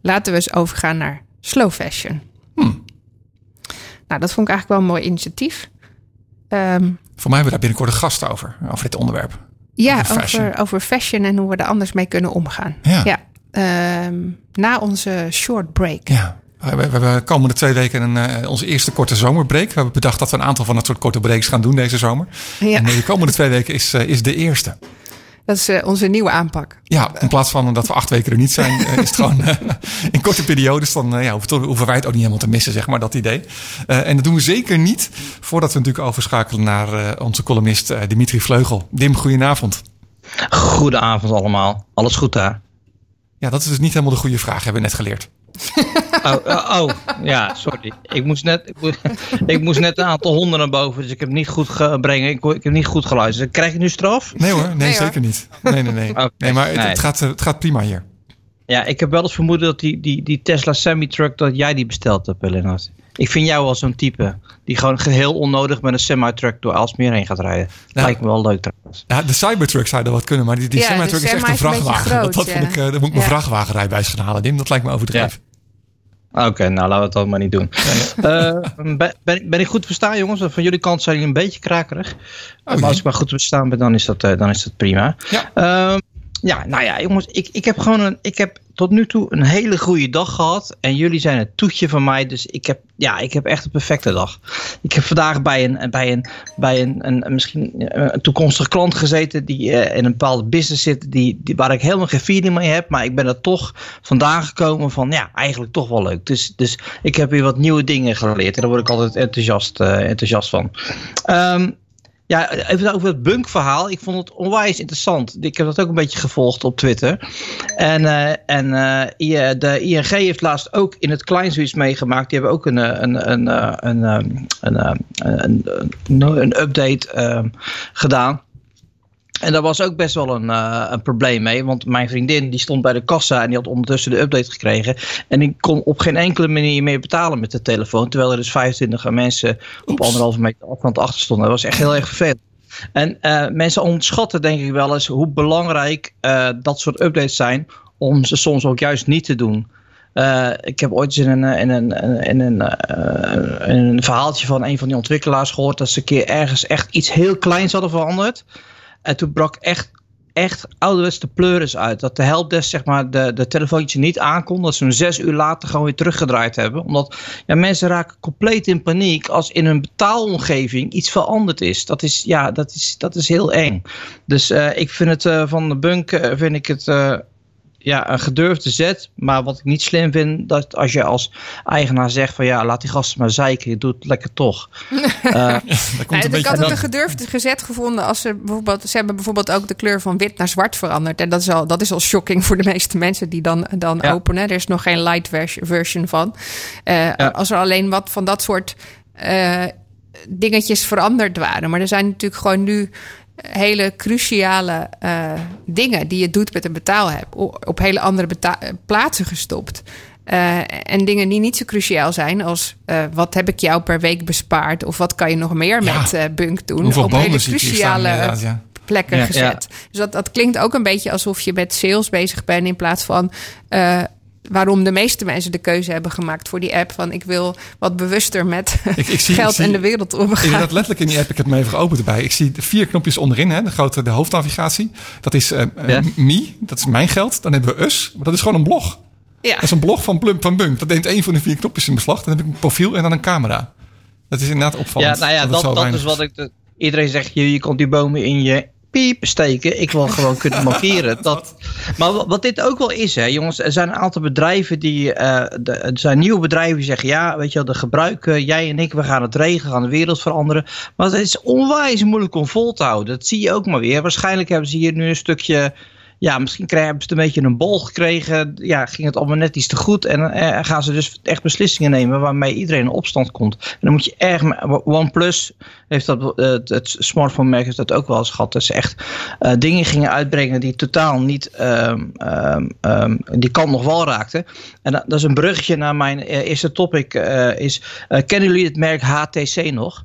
Speaker 4: laten we eens overgaan naar slow fashion.
Speaker 3: Hmm.
Speaker 4: Nou, dat vond ik eigenlijk wel een mooi initiatief. Um,
Speaker 3: Voor mij hebben we daar binnenkort een gast over, over dit onderwerp.
Speaker 4: Ja,
Speaker 3: Over fashion.
Speaker 4: over, over fashion en hoe we er anders mee kunnen omgaan.
Speaker 3: Ja.
Speaker 4: ja. Um, na onze short break.
Speaker 3: Ja. We, hebben de komende twee weken een, uh, onze eerste korte zomerbreak. We hebben bedacht dat we een aantal van dat soort korte breaks gaan doen deze zomer.
Speaker 4: Ja.
Speaker 3: En de komende twee weken is, uh, is de eerste.
Speaker 4: Dat is uh, onze nieuwe aanpak.
Speaker 3: Ja, in plaats van dat we acht weken er niet zijn, is het gewoon in korte periodes. Dan ja, hoeven, hoeven wij het ook niet helemaal te missen, zeg maar, dat idee. en dat doen we zeker niet voordat we natuurlijk overschakelen naar onze columnist Dimitri Vleugel. Dim, goedenavond.
Speaker 7: Goedenavond allemaal. Alles goed daar?
Speaker 3: Ja, dat is dus niet helemaal de goede vraag, hebben we net geleerd.
Speaker 7: Oh, oh, oh, ja, sorry. Ik moest, net, ik, moest, ik moest net een aantal honden naar boven, dus ik heb niet goed gebrengen. Ik, ik heb niet goed geluisterd. Krijg ik nu straf?
Speaker 3: Nee hoor, nee,
Speaker 4: Nee,
Speaker 3: zeker
Speaker 4: hoor.
Speaker 3: niet. Nee, nee, nee. Nee maar het,
Speaker 7: nee.
Speaker 3: het, gaat, het gaat prima hier.
Speaker 7: Ja, ik heb wel eens vermoeden dat die, die, die Tesla semi-truck, dat jij die besteld hebt, Lennart. Ik vind jou wel zo'n type die gewoon geheel onnodig met een semi-truck door Aalsmeer heen gaat rijden.
Speaker 3: Nou,
Speaker 7: Lijkt me wel leuk trouwens.
Speaker 3: Ja, de Cybertruck zou er wat kunnen, maar die, die
Speaker 4: Ja,
Speaker 3: semi-truck is echt een
Speaker 4: is een
Speaker 3: vrachtwagen.
Speaker 4: groot,
Speaker 3: dat, dat
Speaker 4: ja.
Speaker 3: vond ik, uh, daar moet ik mijn
Speaker 4: Ja.
Speaker 3: vrachtwagenrijbewijs gaan halen, Dim. Dat lijkt me overdreven.
Speaker 7: Oké, nou laten we het dan maar niet doen. Uh, ben, ben, ik- ben ik goed te verstaan, jongens? Van jullie kant zijn jullie een beetje krakerig. maar
Speaker 3: jee.
Speaker 7: als ik maar goed te verstaan ben, dan is dat, eh, dan is dat prima.
Speaker 3: Ja.
Speaker 7: Ehm, ja, nou ja, jongens, ik, ik heb gewoon een, ik heb tot nu toe een hele goede dag gehad. En jullie zijn het toetje van mij. Dus ik heb, ja, ik heb echt een perfecte dag. Ik heb vandaag bij een, bij een, bij een, een, misschien een toekomstige klant gezeten. die eh, in een bepaalde business zit. Die, die, waar ik helemaal geen feeling mee heb. Maar ik ben er toch vandaan gekomen van, ja, eigenlijk toch wel leuk. Dus, dus ik heb weer wat nieuwe dingen geleerd. En daar word ik altijd enthousiast, eh, enthousiast van. Ehm, ja, even over het bunkverhaal. Ik vond het onwijs interessant. Ik heb dat ook een beetje gevolgd op Twitter. En, eh, en eh, de ING heeft laatst ook in het klein zoiets meegemaakt. Die hebben ook een, eh, een, een, een, een, een, een, een update gedaan. En daar was ook best wel een, eh, een probleem mee. Want mijn vriendin die stond bij de kassa en die had ondertussen de update gekregen. En die kon op geen enkele manier meer betalen met de telefoon. Terwijl er dus 25 mensen op anderhalve meter afstand achter stonden. Dat was echt heel erg vervelend. En eh, mensen onderschatten denk ik wel eens hoe belangrijk eh, dat soort updates zijn. Om ze soms ook juist niet te doen. Uh, ik heb ooit eens in een, in een, in een, uh, in een verhaaltje van een van die ontwikkelaars gehoord dat ze een keer ergens echt iets heel kleins hadden veranderd. En toen brak echt echt ouderwets de pleuris uit. Dat de helpdesk zeg maar de, de telefoontje niet aankon. Dat ze hem zes uur later gewoon weer teruggedraaid hebben. Omdat ja, mensen raken compleet in paniek als in hun betaalomgeving iets veranderd is. Dat is, ja, dat is, dat is heel eng. Dus uh, ik vind het uh, van de bunk uh, vind ik het ja, een gedurfde zet. Maar wat ik niet slim vind, dat als je als eigenaar zegt van ja, laat die gasten maar zeiken, je doet het lekker toch.
Speaker 4: uh, ja, nee, ik had ook een gedurfde gezet gevonden als ze bijvoorbeeld, ze hebben bijvoorbeeld ook de kleur van wit naar zwart veranderd. En dat is al, dat is al shocking voor de meeste mensen die dan, dan ja. openen. Er is nog geen light version van. Uh, ja. Als er alleen wat van dat soort uh, dingetjes veranderd waren. Maar er zijn natuurlijk gewoon nu hele cruciale uh, dingen die je doet met een betaalapp op hele andere plaatsen gestopt. Uh, en dingen die niet zo cruciaal zijn als uh, wat heb ik jou per week bespaard of wat kan je nog meer ja. met uh, Bunk doen.
Speaker 3: Hoeveel
Speaker 4: op hele cruciale
Speaker 3: staan, ja.
Speaker 4: plekken ja, gezet. Dus dat, dat klinkt ook een beetje alsof je met sales bezig bent in plaats van waarom de meeste mensen de keuze hebben gemaakt voor die app. Van ik wil wat bewuster met ik, ik zie, geld zie, en de wereld omgaan.
Speaker 3: Ik dat letterlijk in die app. Ik heb hem even geopend erbij. Ik zie vier knopjes onderin. Hè, de grote de hoofdnavigatie. Dat is uh, ja. Me. Dat is mijn geld. Dan hebben we Us. Maar dat is gewoon een blog. Ja. Dat is een blog van Plump van Bunk. Dat neemt één van de vier knopjes in beslag. Dan heb ik een profiel en dan een camera. Dat is inderdaad opvallend.
Speaker 7: Ja, nou ja, dat, dat, dat is wat ik... De, iedereen zegt, je, je komt die bomen in je piep steken. Ik wil gewoon kunnen markeren. Dat, maar wat dit ook wel is, hè, jongens. Er zijn een aantal bedrijven die. Uh, de, er zijn nieuwe bedrijven die zeggen: ja, weet je wel, de gebruiken, jij en ik, we gaan het regelen, gaan de wereld veranderen. Maar het is onwijs moeilijk om vol te houden. Dat zie je ook maar weer. Waarschijnlijk hebben ze hier nu een stukje ja, misschien hebben ze een beetje een bol gekregen. Ja, ging het allemaal net iets te goed. En uh, gaan ze dus echt beslissingen nemen waarmee iedereen in opstand komt. En dan moet je erg. OnePlus heeft dat, uh, het smartphone merk heeft dat ook wel eens gehad. Dat ze echt uh, dingen gingen uitbrengen die totaal niet um, um, die kant nog wel raakten. En dat, dat, is een bruggetje naar mijn eerste topic. is, kennen jullie het merk HTC nog?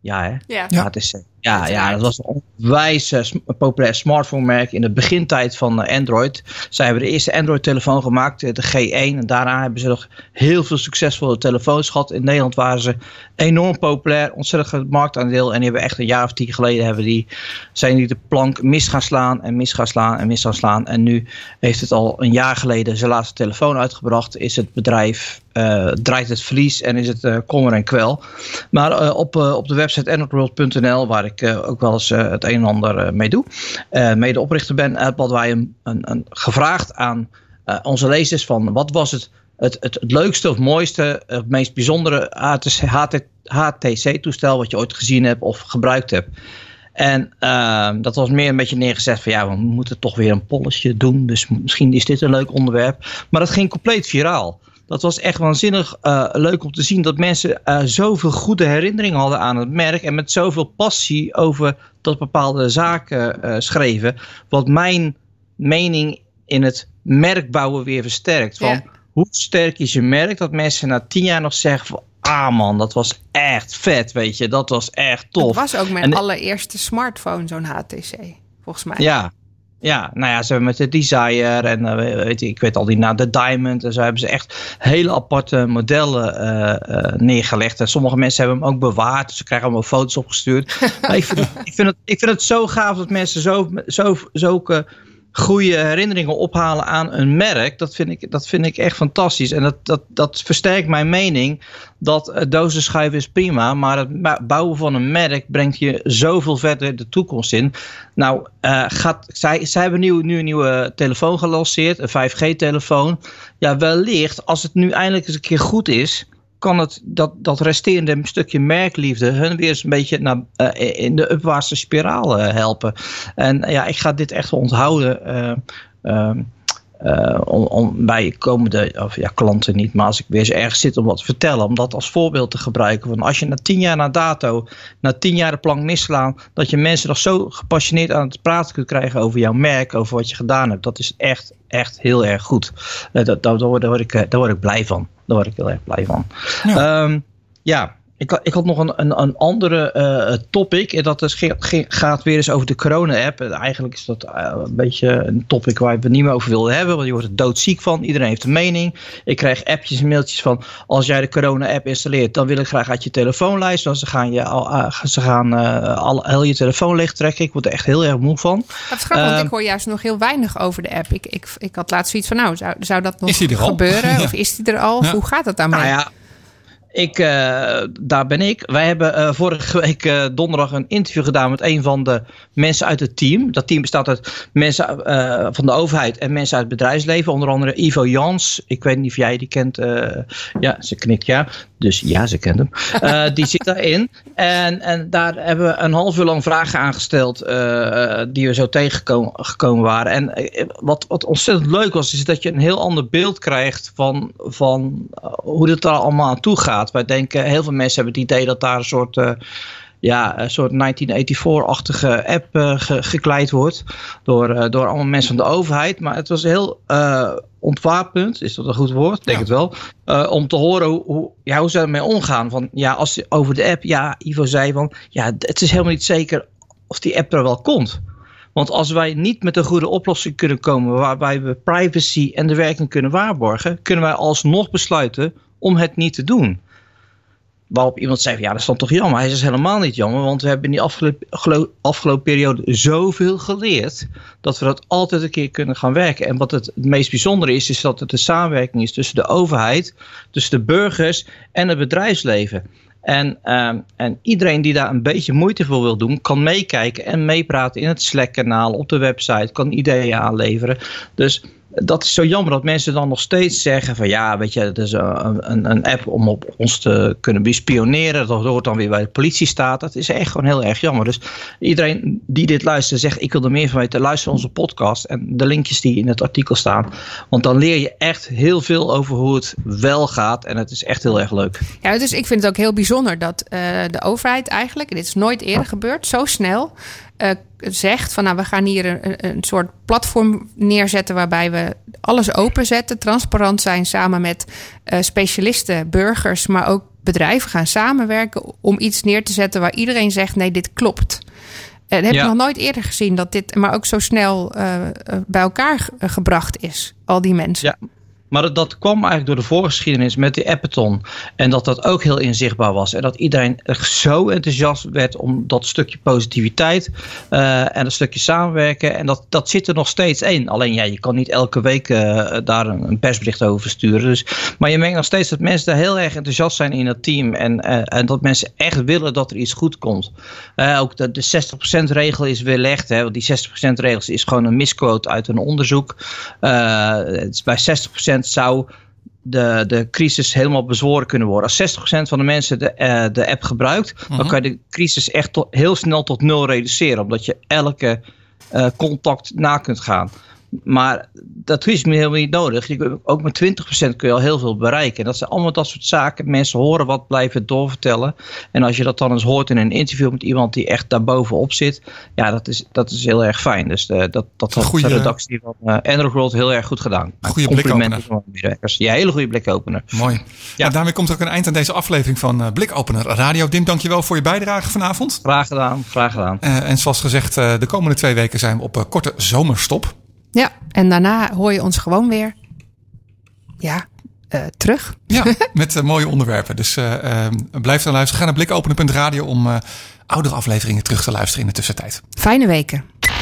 Speaker 7: Ja, hè?
Speaker 4: Ja.
Speaker 7: HTC. Ja, ja, dat was een onwijs uh, populair smartphone merk in de begintijd van uh, Android. Zij hebben de eerste Android telefoon gemaakt, uh, de G1. En daarna hebben ze nog heel veel succesvolle telefoons gehad. In Nederland waren ze enorm populair, ontzettend marktaandeel. En die hebben echt een jaar of tien geleden hebben die, zijn die de plank mis gaan slaan en mis gaan slaan en mis gaan slaan. En nu heeft het al een jaar geleden zijn laatste telefoon uitgebracht. Is het bedrijf draait het verlies en is het uh, kommer en kwel. Maar uh, op, op de website androidworld.nl, waar ik ook wel eens het een en ander mee doe, medeoprichter ben, hadden wij een, een, gevraagd aan onze lezers van wat was het, het, het, het leukste of mooiste, het meest bijzondere HTC-toestel wat je ooit gezien hebt of gebruikt hebt. En uh, dat was meer een beetje neergezet van ja, we moeten toch weer een polletje doen. Dus misschien is dit een leuk onderwerp. Maar dat ging compleet viraal dat was echt waanzinnig uh, leuk om te zien dat mensen uh, zoveel goede herinneringen hadden aan het merk. En met zoveel passie over dat bepaalde zaken uh, schreven. Wat mijn mening in het merkbouwen weer versterkt. Van ja. hoe sterk is je merk dat mensen na tien jaar nog zeggen van ah man, dat was echt vet, weet je. Dat was echt tof. Dat
Speaker 4: was ook mijn en, allereerste smartphone, zo'n HTC, volgens mij.
Speaker 7: Ja, ja, nou ja, ze hebben met de Desire en uh, weet je, ik weet al die na de Diamond. En zo hebben ze echt hele aparte modellen uh, uh, neergelegd. En sommige mensen hebben hem ook bewaard. Dus ze krijgen allemaal foto's opgestuurd. maar ik vind, het, ik, vind het, ik vind het zo gaaf dat mensen zo, zo, zulke goede herinneringen ophalen aan een merk. Dat vind ik, dat vind ik echt fantastisch. En dat, dat, dat versterkt mijn mening dat dozen is prima. Maar het bouwen van een merk brengt je zoveel verder de toekomst in. Nou, uh, gaat, zij, zij hebben nu, nu een nieuwe telefoon gelanceerd. Een 5G-telefoon. Ja, wellicht als het nu eindelijk eens een keer goed is kan het dat, dat resterende stukje merkliefde hun weer eens een beetje naar, uh, in de upwaartse spiraal uh, helpen. En ja, ik ga dit echt onthouden. Uh, om, om, bij komende of ja, klanten niet, maar als ik weer eens ergens zit om wat te vertellen, om dat als voorbeeld te gebruiken. Van als je na tien jaar na dato, na tien jaar de plank misslaan, dat je mensen nog zo gepassioneerd aan het praten kunt krijgen over jouw merk, over wat je gedaan hebt. Dat is echt, echt heel erg goed. dat, daar, daar, word ik, daar word ik blij van. Daar word ik heel erg blij van. Ja, um, ja ik, had- ik had nog een, een, een andere eh, topic. En dat is, gaat weer eens over de corona-app. En Eigenlijk is dat eh, een beetje een topic waar we het niet meer over wilden hebben. Want je wordt er doodziek van. Iedereen heeft een mening. Ik krijg appjes en mailtjes van... als jij de corona-app installeert... dan wil ik graag uit je telefoonlijst. Want ze gaan, je, al, eh, ze gaan eh, al, heel je telefoon leegtrekken. Ik word er echt heel erg moe van.
Speaker 4: Dat is grappig, want
Speaker 7: Ehm,
Speaker 4: ik hoor juist nog heel weinig over de app. Ik, ik, ik had laatst zoiets van, nou, zou, zou dat nog gebeuren?
Speaker 3: Ja.
Speaker 4: Of is die er al?
Speaker 3: Ja.
Speaker 4: hoe gaat het daarmee?
Speaker 7: Nou ja, ik, eh, daar ben ik. Wij hebben eh, vorige week eh, donderdag een interview gedaan met een van de mensen uit het team. Dat team bestaat uit mensen van de overheid en mensen uit het bedrijfsleven. Onder andere Ivo Jans. Ik weet niet of jij die kent. ja, ze knikt ja. Dus ja, ze kent hem. Die zit daarin. En, en daar hebben we een half uur lang vragen aangesteld. die we zo tegengekomen gekomen waren. En wat, wat ontzettend leuk was, is dat je een heel ander beeld krijgt van, van hoe het daar allemaal aan toe gaat. Wij denken, heel veel mensen hebben het idee dat daar een soort. eh, ja, een soort 1984-achtige app eh, ge- gekleid wordt door, eh, door allemaal mensen van de overheid. Maar het was heel ontwapend, is dat een goed woord? Ik Denk
Speaker 3: Ja.
Speaker 7: het wel. om te horen hoe, hoe, ja, hoe ze ermee omgaan. Van, ja, als, over de app, ja, Ivo zei van, ja, het is helemaal niet zeker of die app er wel komt. Want als wij niet met een goede oplossing kunnen komen waarbij we privacy en de werking kunnen waarborgen, kunnen wij alsnog besluiten om het niet te doen. Waarop iemand zei van ja, dat is dan toch jammer. Hij is helemaal niet jammer, want we hebben in die afgelopen, gelo- afgelopen periode zoveel geleerd dat we dat altijd een keer kunnen gaan werken. En wat het, meest bijzondere is, is dat het de samenwerking is tussen de overheid, tussen de burgers en het bedrijfsleven. En, ehm, en iedereen die daar een beetje moeite voor wil doen, kan meekijken en meepraten in het Slack-kanaal, op de website, kan ideeën aanleveren. Dus dat is zo jammer dat mensen dan nog steeds zeggen van ja, weet je, het is een, een, een app om op ons te kunnen bespioneren. Dat hoort dan weer bij de politiestaat. Dat is echt gewoon heel erg jammer. Dus iedereen die dit luistert zegt ik wil er meer van weten, luister onze podcast en de linkjes die in het artikel staan. Want dan leer je echt heel veel over hoe het wel gaat en het is echt heel erg leuk.
Speaker 4: Ja, dus ik vind het ook heel bijzonder dat eh, de overheid eigenlijk, en dit is nooit eerder gebeurd, zo snel eh, zegt van nou we gaan hier een, een soort platform neerzetten waarbij we alles openzetten, transparant zijn samen met eh, specialisten, burgers, maar ook bedrijven gaan samenwerken om iets neer te zetten waar iedereen zegt nee dit klopt. En dat heb
Speaker 7: Ja.
Speaker 4: ik nog nooit eerder gezien dat dit maar ook zo snel eh, eh, bij elkaar ge- gebracht is, al die mensen.
Speaker 7: Ja. Maar dat, dat kwam eigenlijk door de voorgeschiedenis met de Appeton. En dat dat ook heel inzichtbaar was. En dat iedereen er zo enthousiast werd om dat stukje positiviteit eh, en dat stukje samenwerken. En dat, dat zit er nog steeds in. Alleen ja, je kan niet elke week eh, daar een, een persbericht over sturen. Dus, maar je merkt nog steeds dat mensen daar heel erg enthousiast zijn in het team. En, eh, en dat mensen echt willen dat er iets goed komt. Ook de, de 60% regel is weerlegd. Hè, want die 60% regels is gewoon een misquote uit een onderzoek. Het is bij 60% zou de, de crisis helemaal bezworen kunnen worden. Als 60% van de mensen de, eh, de app gebruikt, dan kan je de crisis echt tot- heel snel tot nul reduceren. Omdat je elke eh, contact na kunt gaan. Maar dat is me helemaal niet nodig. Je Ook met 20% kun je al heel veel bereiken. En dat zijn allemaal dat soort zaken. Mensen horen wat, blijven doorvertellen. En als je dat dan eens hoort in een interview met iemand die echt daarbovenop zit. Ja, dat is, dat is heel erg fijn. Dus eh, dat, dat had
Speaker 3: Goeie-
Speaker 7: de redactie van uh, Android World heel erg goed gedaan. Complimenten
Speaker 3: blikopener.
Speaker 7: Ja, hele goede blikopener.
Speaker 3: Mooi. Ja. daarmee komt ook een eind aan deze aflevering van eh, Blikopener Radio. Dim, dankjewel voor je bijdrage vanavond.
Speaker 7: Graag gedaan, graag gedaan.
Speaker 3: Eh, en zoals gezegd, eh, de komende twee weken zijn we op eh, korte zomerstop.
Speaker 4: Ja, en daarna hoor je ons gewoon weer. Ja, eh, terug.
Speaker 3: Ja, met eh, mooie onderwerpen. Dus eh, eh, blijf dan luisteren. Ga naar blikopener.radio om oudere afleveringen terug te luisteren in de tussentijd.
Speaker 4: Fijne weken.